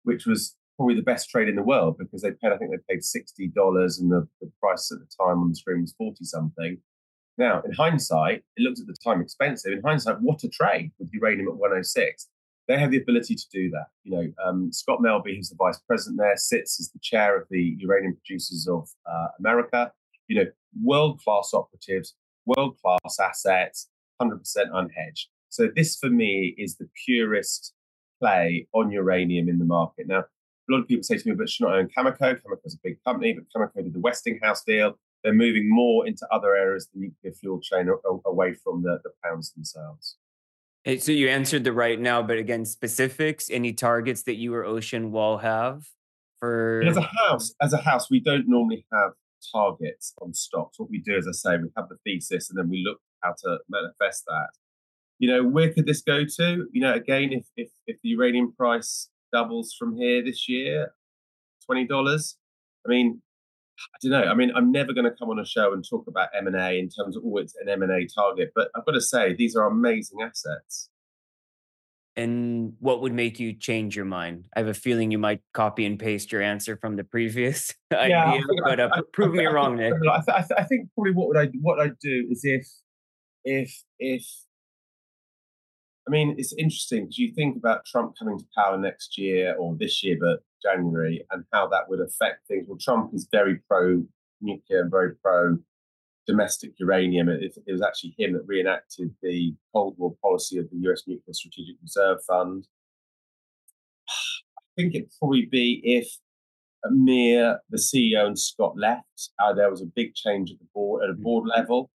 C: which was probably the best trade in the world because they paid, I think they paid $60 and the, the price at the time on the screen was 40 something. Now, in hindsight, it looked at the time expensive. In hindsight, what a trade with uranium at 106. They have the ability to do that. You know, um, Scott Melbye, who's the vice president there, sits as the chair of the Uranium Producers of uh, America. You know, world class operatives, world class assets, 100% unhedged. So this, for me, is the purest play on uranium in the market. Now, a lot of people say to me, but should not own Cameco. Cameco's a big company, but Cameco did the Westinghouse deal. They're moving more into other areas of the nuclear fuel chain away from the, the pounds themselves.
B: So you answered the right now, but again, specifics, any targets that you or Ocean Wall have for
C: as a house, as a house, we don't normally have targets on stocks. What we do, as I say, we have the thesis and then we look how to manifest that. You know, where could this go to? You know, again, if if, if the uranium price doubles from here this year, twenty dollars. I mean, I don't know. I mean, I'm never going to come on a show and talk about M and A in terms of oh, it's an M and A target, but I've got to say these are amazing assets.
B: And what would make you change your mind? I have a feeling you might copy and paste your answer from the previous *laughs* yeah, idea, but uh, I, prove I, me wrong, Nick.
C: I, I, think probably what would I what I'd do is if if if I mean, it's interesting because you think about Trump coming to power next year or this year, but January, and how that would affect things. Well, Trump is very pro nuclear and very pro domestic uranium. It, it, was actually him that reenacted the Cold War policy of the US Nuclear Strategic Reserve Fund. I think it'd probably be if Amir, the CEO, and Scott left, uh, there was a big change at the board at a board mm-hmm. level.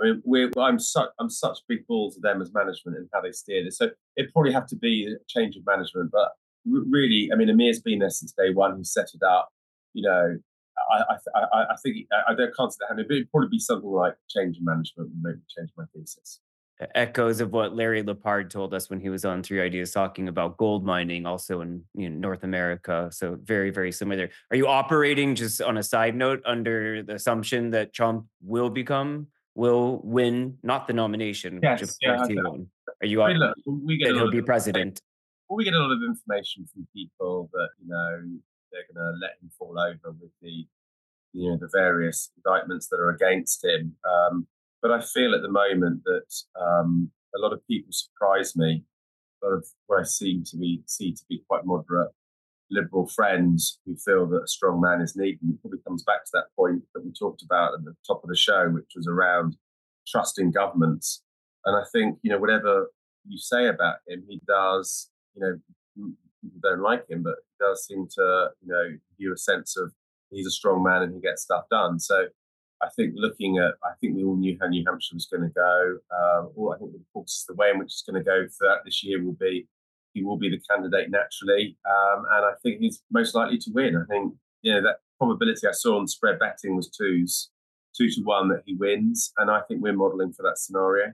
C: I mean, we're, I'm such I'm such big balls to them as management and how they steer this. So it probably have to be a change of management. But really, I mean, Amir's been there since day one. He set it up. You know, I I, I, I think I don't can't say that. It would probably be something like change of management, maybe change my thesis.
B: Echoes of what Larry Lepard told us when he was on Three Ideas talking about gold mining, also in you know, North America. So very, very similar. There. Are you operating just on a side note under the assumption that Trump will become will win not the nomination,
C: yes, which of
B: yeah, he won. Are you I look, we get he'll be president?
C: Well, we get a lot of information from people that you know they're going to let him fall over with the you know the various indictments that are against him. Um, but I feel at the moment that um, a lot of people surprise me. A lot of where I seem to be see to be quite moderate liberal friends who feel that a strong man is needed. It probably comes back to that point that we talked about at the top of the show, which was around trusting governments. And I think, you know, whatever you say about him, he does, you know, people don't like him, but he does seem to, you know, give you a sense of he's a strong man and he gets stuff done. So I think looking at, I think we all knew how New Hampshire was going to go. Or I think the course, the way in which it's going to go for that this year will be he will be the candidate naturally, um, and I think he's most likely to win. I think you know that probability I saw on spread betting was twos, two to one that he wins, and I think we're modelling for that scenario.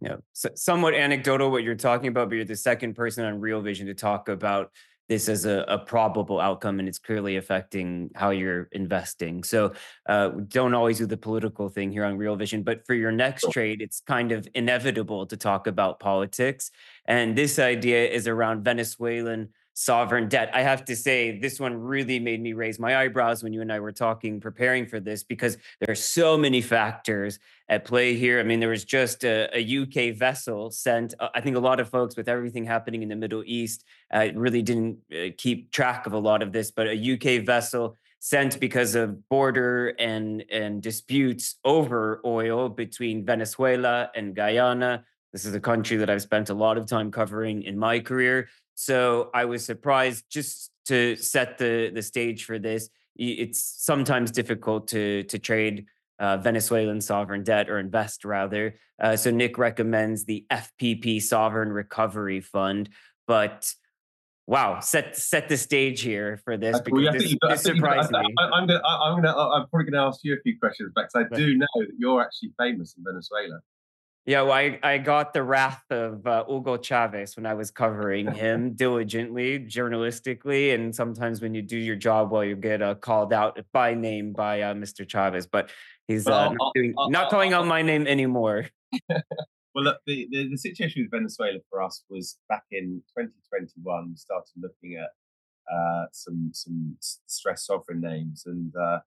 B: Yeah, so somewhat anecdotal what you're talking about, but you're the second person on Real Vision to talk about this as a, a, probable outcome and it's clearly affecting how you're investing. So uh, don't always do the political thing here on Real Vision, but for your next trade, it's kind of inevitable to talk about politics. And this idea is around Venezuelan sovereign debt. I have to say, this one really made me raise my eyebrows when you and I were talking, preparing for this, because there are so many factors at play here. I mean, there was just a, a UK vessel sent. Uh, I think a lot of folks, with everything happening in the Middle East, uh, really didn't uh, keep track of a lot of this, but a UK vessel sent because of border and, and disputes over oil between Venezuela and Guyana. This is a country that I've spent a lot of time covering in my career. So I was surprised just to set the, the stage for this. It's sometimes difficult to, to trade uh, Venezuelan sovereign debt or invest rather. Uh, so Nick recommends the FPP Sovereign Recovery Fund. But wow, set set the stage here for this because this, this surprised me.
C: I, am gonna, I, am gonna, I'm probably going to ask you a few questions because I do know that you're actually famous in Venezuela.
B: Yeah, well, I, I got the wrath of uh, Hugo Chavez when I was covering *laughs* him diligently, journalistically, and sometimes when you do your job well, you get uh, called out by name by uh, Mr. Chavez. But he's uh, not, doing, not calling out my name anymore. *laughs* *laughs*
C: well, look, the, the, the, situation with Venezuela for us was back in 2021. We started looking at uh, some some stress sovereign names, and uh,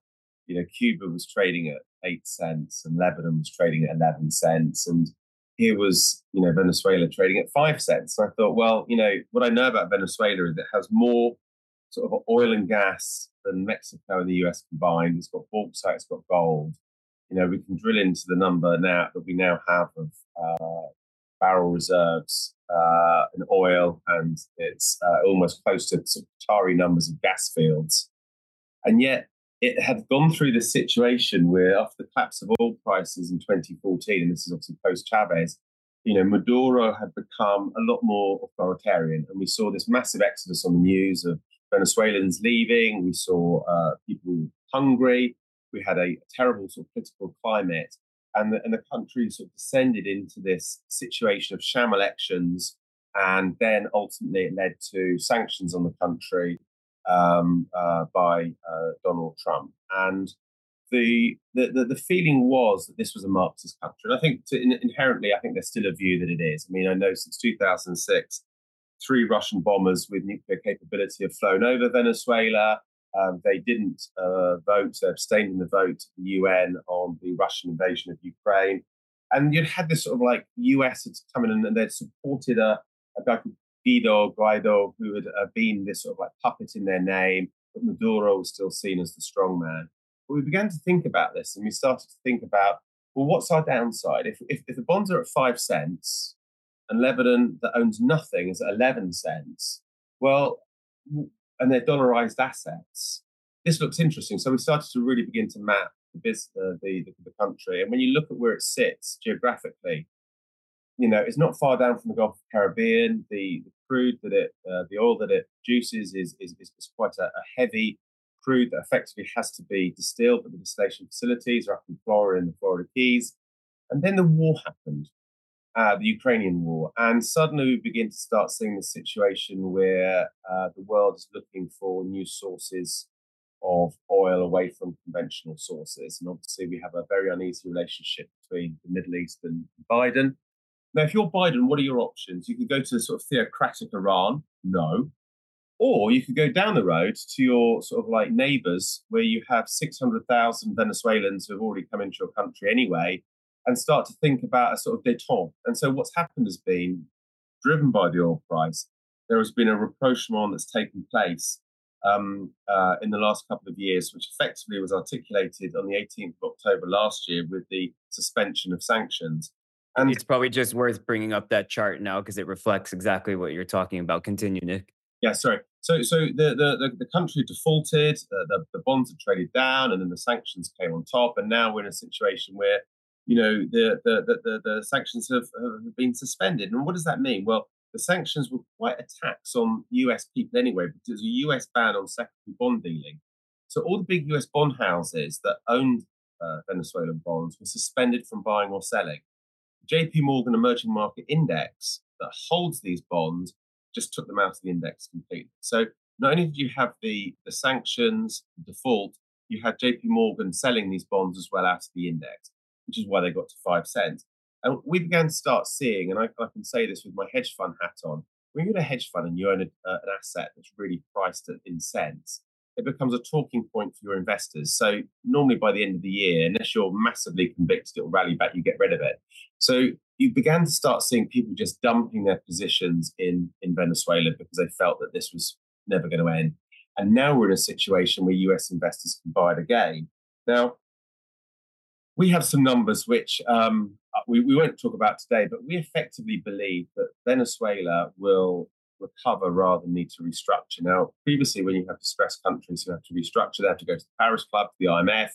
C: you know, Cuba was trading at eight cents and Lebanon was trading at 11 cents. And here was, you know, Venezuela trading at five cents. So I thought, well, you know, what I know about Venezuela is it has more sort of oil and gas than Mexico and the US combined. It's got bauxite, it's got gold. You know, we can drill into the number now that we now have of uh, barrel reserves uh, in oil, and it's uh, almost close to sort of numbers of gas fields. And yet, it had gone through the situation where after the collapse of oil prices in 2014, and this is obviously post Chavez, you know, Maduro had become a lot more authoritarian. And we saw this massive exodus on the news of Venezuelans leaving. We saw uh, people hungry. We had a terrible sort of political climate. And the, and the country sort of descended into this situation of sham elections. And then ultimately it led to sanctions on the country um, uh, by uh, Donald Trump. And the, the, the feeling was that this was a Marxist country. And I think to, in, inherently, I think there's still a view that it is. I mean, I know since 2006, three Russian bombers with nuclear capability have flown over Venezuela. Um, they didn't uh, vote, they abstained in the vote the UN on the Russian invasion of Ukraine. And you'd had this sort of like US had come in and, and they'd supported a, a guy called Guaidó who had uh, been this sort of like puppet in their name, but Maduro was still seen as the strong man. But we began to think about this and we started to think about, well, what's our downside? If, if, if the bonds are at five cents and Lebanon that owns nothing is at 11 cents, well, and they're dollarized assets, this looks interesting. So we started to really begin to map the, business, uh, the, the, the country. And when you look at where it sits geographically, you know, it's not far down from the Gulf of Caribbean. The, the crude that it, uh, the oil that it produces is, is, is quite a, a, heavy crude that effectively has to be distilled, but the distillation facilities are up in Florida in the Florida Keys. And then the war happened, uh, the Ukrainian war. And suddenly we begin to start seeing the situation where uh, the world is looking for new sources of oil away from conventional sources. And obviously, we have a very uneasy relationship between the Middle East and Biden. Now, if you're Biden, what are your options? You could go to sort of theocratic Iran, no. Or you could go down the road to your sort of like neighbors where you have 600,000 Venezuelans who have already come into your country anyway and start to think about a sort of détente. And so what's happened has been driven by the oil price. There has been a rapprochement that's taken place um, uh, in the last couple of years, which effectively was articulated on the 18th of October last year with the suspension of sanctions.
B: And it's probably just worth bringing up that chart now because it reflects exactly what you're talking about. Continue, Nick.
C: Yeah, sorry. So, so the the the, country defaulted, uh, the the bonds had traded down, and then the sanctions came on top, and now we're in a situation where, you know, the the the, the, the sanctions have, have been suspended. And what does that mean? Well, the sanctions were quite a tax on U.S. people anyway, because there's a U.S. ban on secondary bond dealing. So all the big U.S. bond houses that owned uh, Venezuelan bonds were suspended from buying or selling. JP Morgan Emerging Market Index that holds these bonds just took them out of the index completely. So not only did you have the, the sanctions, default, you had JP Morgan selling these bonds as well out of the index, which is why they got to five cents. And we began to start seeing, and I, I can say this with my hedge fund hat on, when you're in a hedge fund and you own a, uh, an asset that's really priced in cents, it becomes a talking point for your investors. So normally by the end of the year, unless you're massively convicted it'll rally back, you get rid of it. So you began to start seeing people just dumping their positions in in Venezuela because they felt that this was never going to end. And now we're in a situation where US investors can buy it again. Now, we have some numbers which um, we, we won't talk about today, but we effectively believe that Venezuela will recover rather than need to restructure. Now, previously, when you have distressed countries who have to restructure, they have to go to the Paris Club, the IMF.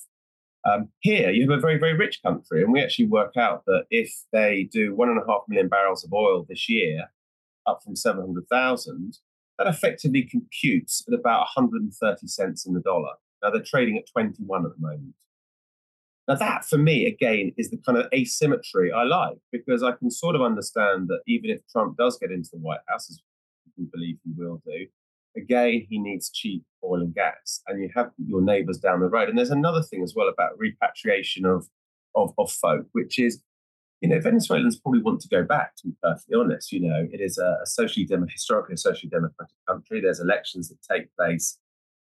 C: Um, here, you have a very, very rich country, and we actually work out that if they do one and a half million barrels of oil this year, up from 700,000, that effectively computes at about 130 cents in the dollar. Now, they're trading at 21 at the moment. Now, that for me, again, is the kind of asymmetry I like because I can sort of understand that even if Trump does get into the White House, as we believe he will do, again, he needs cheap oil and gas. And you have your neighbors down the road. And there's another thing as well about repatriation of, of, of folk, which is, you know, Venezuelans probably want to go back, to be perfectly honest. You know, it is a, a socially, dem- historically a socially democratic country. There's elections that take place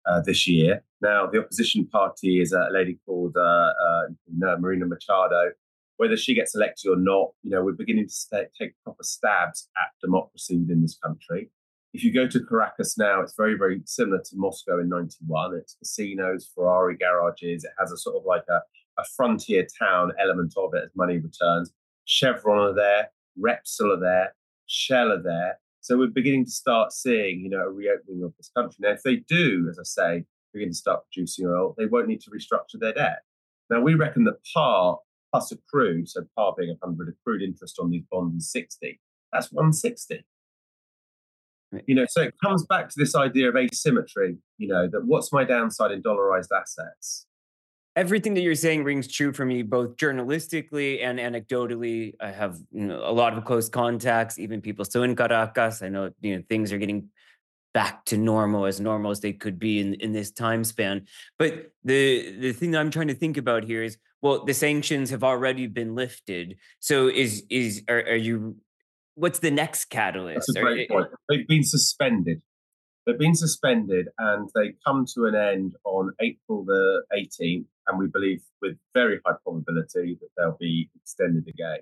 C: uh, this year. Now, the opposition party is a lady called uh, uh, Marina Machado. Whether she gets elected or not, you know, we're beginning to st- take proper stabs at democracy within this country. If you go to Caracas now, it's very, very similar to Moscow in 91. It's casinos, Ferrari garages. It has a sort of like a, a frontier town element of it as money returns. Chevron are there, Repsol are there, Shell are there. So we're beginning to start seeing, you know, a reopening of this country. Now, if they do, as I say, begin to start producing oil, they won't need to restructure their debt. Now, we reckon that par plus accrued, so par being 100, accrued interest on these bonds is 60. That's 160. You know, so it comes back to this idea of asymmetry, you know, that what's my downside in dollarized assets?
B: everything that you're saying rings true for me, both journalistically and anecdotally. I have you know, a lot of close contacts, even people still in Caracas. I know you know things are getting back to normal as normal as they could be in, in this time span. But the the thing that I'm trying to think about here is, well, the sanctions have already been lifted. So is is are, are you? What's the next catalyst?
C: That's a great point. They've been suspended. They've been suspended and they come to an end on April the 18th and we believe with very high probability that they'll be extended again.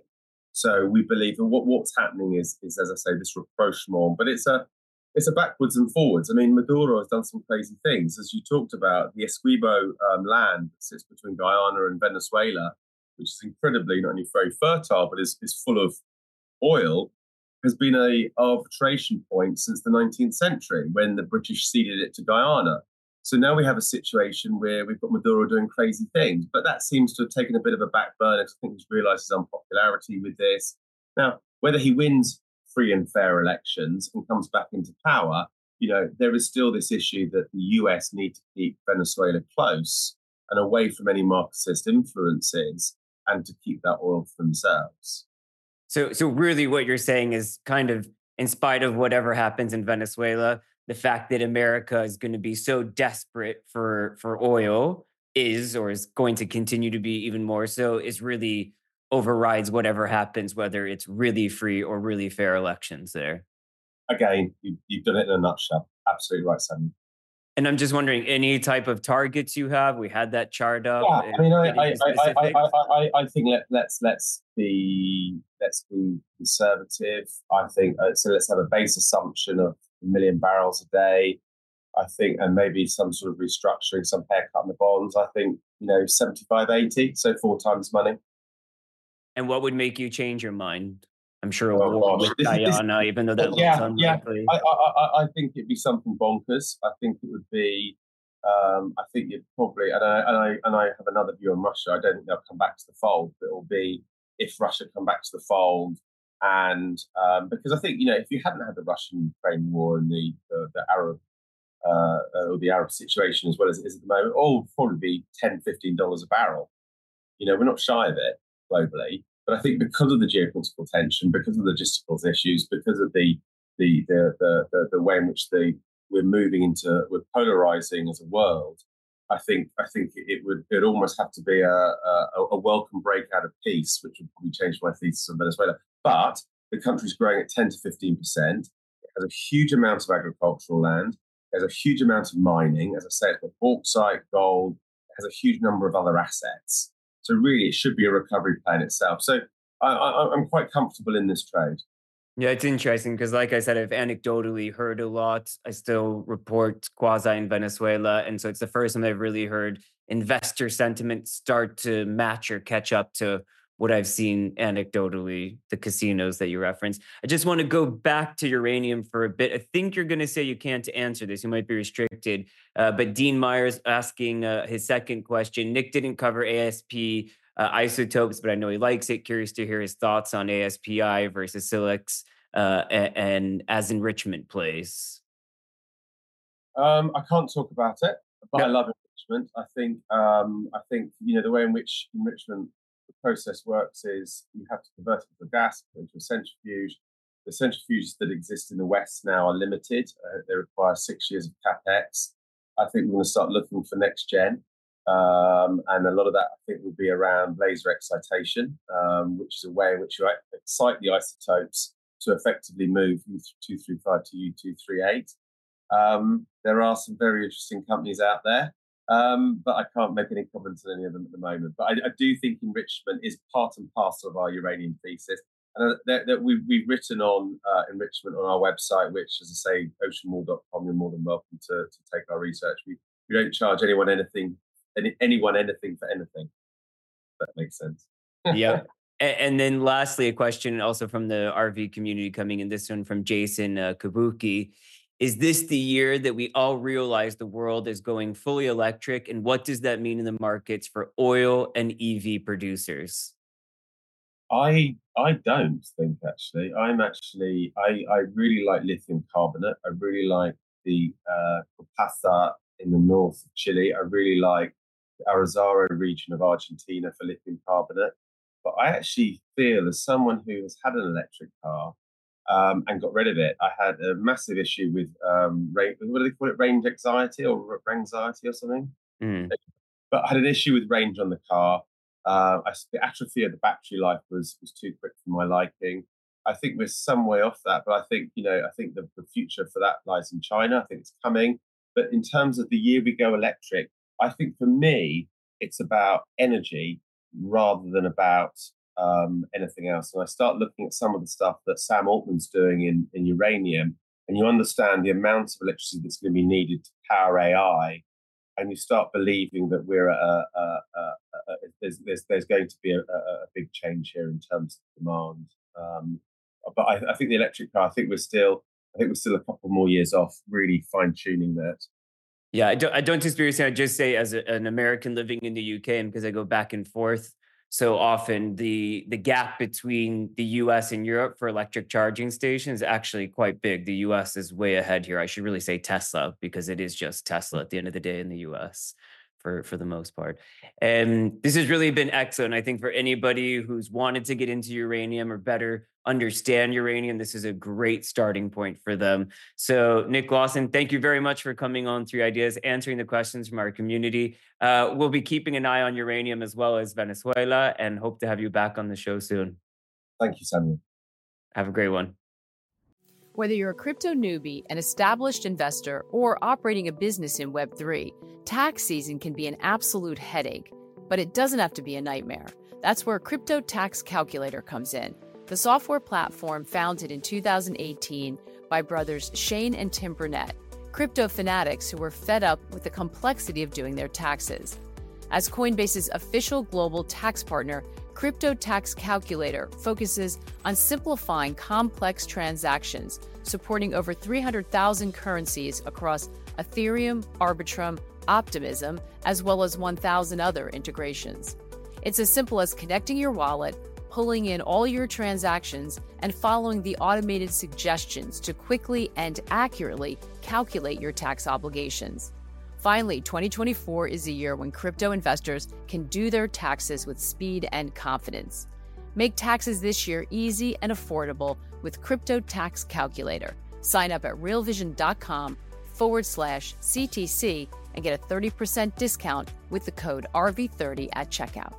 C: So we believe that what, what's happening is, is, as I say, this rapprochement, but it's a it's a backwards and forwards. I mean, Maduro has done some crazy things, as you talked about. The Essequibo um, land that sits between Guyana and Venezuela, which is incredibly not only very fertile but is, is full of oil, has been a arbitration point since the 19th century when the British ceded it to Guyana. So now we have a situation where we've got Maduro doing crazy things, but that seems to have taken a bit of a back burner I think he's realised his unpopularity with this. Now, whether he wins free and fair elections and comes back into power, you know, there is still this issue that the US need to keep Venezuela close and away from any Marxist influences and to keep that oil for themselves.
B: So, so really, what you're saying is kind of, in spite of whatever happens in Venezuela, the fact that America is going to be so desperate for for oil is or is going to continue to be even more so is really overrides whatever happens, whether it's really free or really fair elections there.
C: Again, you, have done it in a nutshell. Absolutely right, Sam.
B: And I'm just wondering, any type of targets you have? We had that chart up.
C: Yeah, I uh, mean, I, I, I, I, I, think let, let's let's be let's be conservative. I think uh, so. Let's have a base assumption of a million barrels a day. I think, and maybe some sort of restructuring, some haircut in the bonds. I think, you know, 75, 80, so four times money.
B: And what would make you change your mind? I'm sure oh, with Guyana, *laughs* even though that
C: yeah. Yeah, I, I, I, think it'd be something bonkers. I think it would be. Um, I think you'd probably, and I, and I and I have another view on Russia. I don't think they'll come back to the fold. But it will be if Russia come back to the fold, and um, because I think you know if you hadn't had the Russian-Ukraine war and the the, the Arab uh, or the Arab situation as well as it is at the moment, all would probably be 10 dollars a barrel. You know, we're not shy of it globally, but I think because of the geopolitical tension, because of the logistical issues, because of the the the the, the, the way in which the we're moving into we're polarizing as a world. I think I think it would it almost have to be a, a, a welcome breakout of peace, which would probably change my thesis on Venezuela. But the country's growing at 10 to 15 percent. It has a huge amount of agricultural land. It has a huge amount of mining. As I said, it's got bauxite, gold. It has a huge number of other assets. So really, it should be a recovery plan itself. So I, am quite comfortable in this trade.
B: Yeah, it's interesting because, like I said, I've anecdotally heard a lot. I still report quasi in Venezuela. And so it's the first time I've really heard investor sentiment start to match or catch up to what I've seen anecdotally, the casinos that you referenced. I just want to go back to uranium for a bit. I think you're going to say you can't answer this. You might be restricted. Uh, but Dean Myers asking uh, his second question. Nick didn't cover ASP uh, isotopes, but I know he likes it. Curious to hear his thoughts on ASPI versus Silex uh, and, and, as enrichment plays.
C: Um, I can't talk about it, but I love enrichment. I think um, I think you know the way in which enrichment the process works is you have to convert it to gas into a centrifuge. The centrifuges that exist in the West now are limited. Uh, they require six years of capex. I think we're going to start looking for next gen. Um, and a lot of that, I think, will be around laser excitation, um, which is a way in which you excite the isotopes to effectively move U235 to U238. Um, there are some very interesting companies out there, um, but I can't make any comments on any of them at the moment. But I, I do think enrichment is part and parcel of our uranium thesis. And uh, that, that we, we've written on uh, enrichment on our website, which, as I say, oceanwall.com, you're more than welcome to, to take our research. We, we don't charge anyone anything any, anyone anything for anything. That makes sense.
B: yeah. *laughs* And then lastly, a question also from the RV community coming in, this one from Jason uh, Kabuki. Is this the year that we all realize the world is going fully electric? And what does that mean in the markets for oil and EV producers?
C: I I don't think actually. I'm actually I I really like lithium carbonate. I really like the uh, Copasa in the north of Chile. I really like Arizaro region of Argentina for lithium carbonate. But I actually feel, as someone who has had an electric car um, and got rid of it, I had a massive issue with um, range, what do they call it, range anxiety or anxiety or something. Mm. But I had an issue with range on the car. Uh, I, the atrophy of the battery life was was too quick for my liking. I think we're some way off that, but I think you know I think the, the future for that lies in China. I think it's coming. But in terms of the year we go electric, I think for me, it's about energy rather than about um, anything else. And I start looking at some of the stuff that Sam Altman's doing in, in uranium, and you understand the amount of electricity that's going to be needed to power AI, and you start believing that we're a, a, a, a there's, there's, there's going to be a, big change here in terms of demand. Um, but I, I think the electric car, I think we're still, I think we're still a couple more years off really fine tuning that.
B: Yeah, I don't, I don't disagree with you. I just say as a, an American living in the UK, and because I go back and forth so often, the the gap between the US and Europe for electric charging stations is actually quite big. The US is way ahead here. I should really say Tesla because it is just Tesla at the end of the day in the US for for the most part. And this has really been excellent. I think for anybody who's wanted to get into uranium or better understand uranium, this is a great starting point for them. So, Nick Lawson, thank you very much for coming on Three Ideas, answering the questions from our community. Uh, we'll be keeping an eye on uranium as well as Venezuela, and hope to have you back on the show soon.
C: Thank you, Samuel.
B: Have a great one.
A: Whether you're a crypto newbie, an established investor, or operating a business in Web3, tax season can be an absolute headache, but it doesn't have to be a nightmare. That's where Crypto Tax Calculator comes in. The software platform founded in 2018 by brothers Shane and Tim Brunette, crypto fanatics who were fed up with the complexity of doing their taxes. As Coinbase's official global tax partner, Crypto Tax Calculator focuses on simplifying complex transactions, supporting over 300,000 currencies across Ethereum, Arbitrum, Optimism, as well as 1,000 other integrations. It's as simple as connecting your wallet, pulling in all your transactions, and following the automated suggestions to quickly and accurately calculate your tax obligations. Finally, 2024 is a year when crypto investors can do their taxes with speed and confidence. Make taxes this year easy and affordable with Crypto Tax Calculator. Sign up at realvision.com forward slash CTC and get a 30% discount with the code RV30 at checkout.